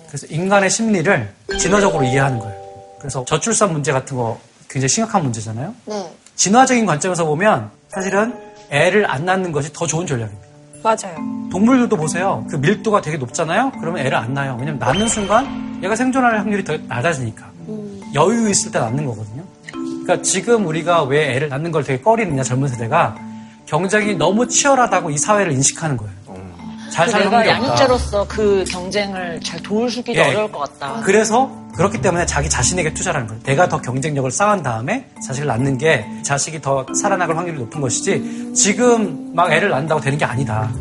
그래서 인간의 심리를 진화적으로 이해하는 거예요. 그래서 저출산 문제 같은 거 굉장히 심각한 문제잖아요. 네. 진화적인 관점에서 보면 사실은 애를 안 낳는 것이 더 좋은 전략입니다. 맞아요. 동물들도 보세요. 그 밀도가 되게 높잖아요. 그러면 애를 안 낳아요. 왜냐면 낳는 순간 얘가 생존할 확률이 더 낮아지니까. 여유 있을 때 낳는 거거든요. 그러니까 지금 우리가 왜 애를 낳는 걸 되게 꺼리느냐 젊은 세대가 경쟁이 너무 치열하다고 이 사회를 인식하는 거예요. 잘 사는 내가 확률이 없다. 양육자로서 그 경쟁을 잘 도울수기도 예. 어려울 것 같다. 그래서 그렇기 때문에 자기 자신에게 투자라는 거예요. 내가 더 경쟁력을 쌓은 다음에 자식을 낳는 게 자식이 더 살아나갈 확률이 높은 것이지 지금 막 애를 낳는다고 되는 게 아니다.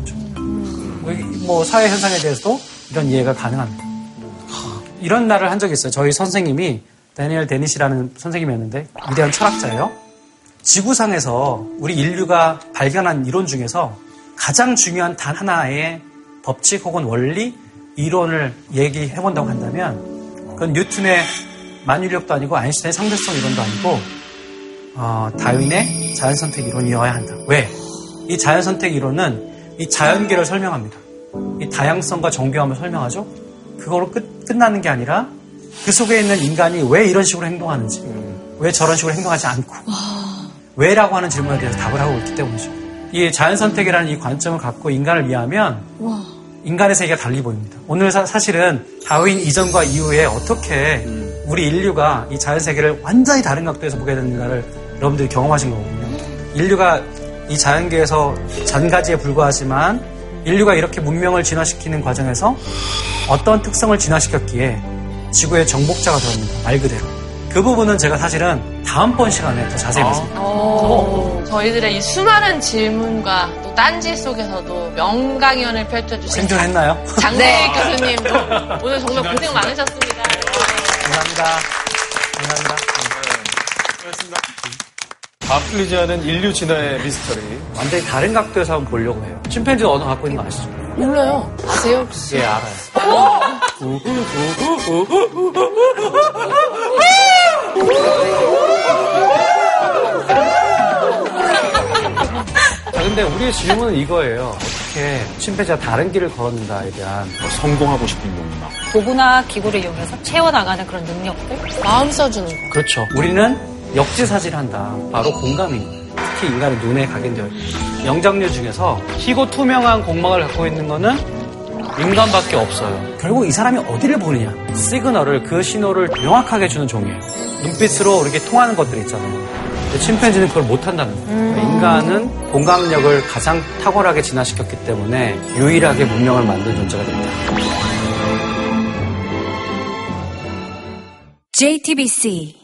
뭐 사회 현상에 대해서도 이런 이해가 가능합니다. 이런 날을 한 적이 있어요. 저희 선생님이 데니엘 데니시라는 선생님이었는데 위대한 철학자예요. 지구상에서 우리 인류가 발견한 이론 중에서 가장 중요한 단 하나의 법칙 혹은 원리, 이론을 얘기해 본다고 한다면 그건 뉴턴의 만유력도 아니고 아인슈타인의 상대성 이론도 아니고 어, 다윈의 자연 선택 이론이어야 한다. 왜? 이 자연 선택 이론은 이 자연계를 설명합니다. 이 다양성과 정교함을 설명하죠. 그거로 끝, 끝나는 게 아니라 그 속에 있는 인간이 왜 이런 식으로 행동하는지, 왜 저런 식으로 행동하지 않고, 왜라고 하는 질문에 대해서 답을 하고 있기 때문이죠. 이 자연 선택이라는 이 관점을 갖고 인간을 이해하면 인간의 세계가 달리 보입니다. 오늘 사, 실은 다윈 이전과 이후에 어떻게 우리 인류가 이 자연 세계를 완전히 다른 각도에서 보게 되는가를 여러분들이 경험하신 거거든요. 인류가 이 자연계에서 잔가지에 불과하지만 인류가 이렇게 문명을 진화시키는 과정에서 어떤 특성을 진화시켰기에 지구의 정복자가 되었는가 말 그대로. 그 부분은 제가 사실은 다음번 시간에 더 자세히 말씀드릴게요. 오, 저희들의 이 수많은 질문과 또 딴지 속에서도 명강연을 펼쳐주신 생존했나요? 장대익 교수님도 오늘 정말 고생 많으셨습니다. 감사합니다. 감사합니다. 다 풀리지 않은 인류 진화의 미스터리. 완전히 다른 각도에서 한번 보려고 해요. 침팬지 언어 갖고 있는 거 아시죠? 몰라요. 아세요 혹시? 예, 알아요. 근데 우리의 질문은 이거예요. 어떻게 침팬지가 다른 길을 걸었는가에 대한 성공하고 싶은 욕망. 도구나 기구를 이용해서 채워나가는 그런 능력들? 마음 써주는 거. 그렇죠. 우리는 역지사지한다. 바로 공감인 거예요. 특히 인간의 눈에 각인되어 있는 영장류 중에서 희고 투명한 공망을 갖고 있는 거는 인간밖에 없어요. 결국 이 사람이 어디를 보느냐. 시그널을 그 신호를 명확하게 주는 종이에요. 눈빛으로 이렇게 통하는 것들이 있잖아요. 근데 침팬지는 그걸 못한다는 거예요. 그러니까 인간은 공감력을 가장 탁월하게 진화시켰기 때문에 유일하게 문명을 만든 존재가 됩니다. JTBC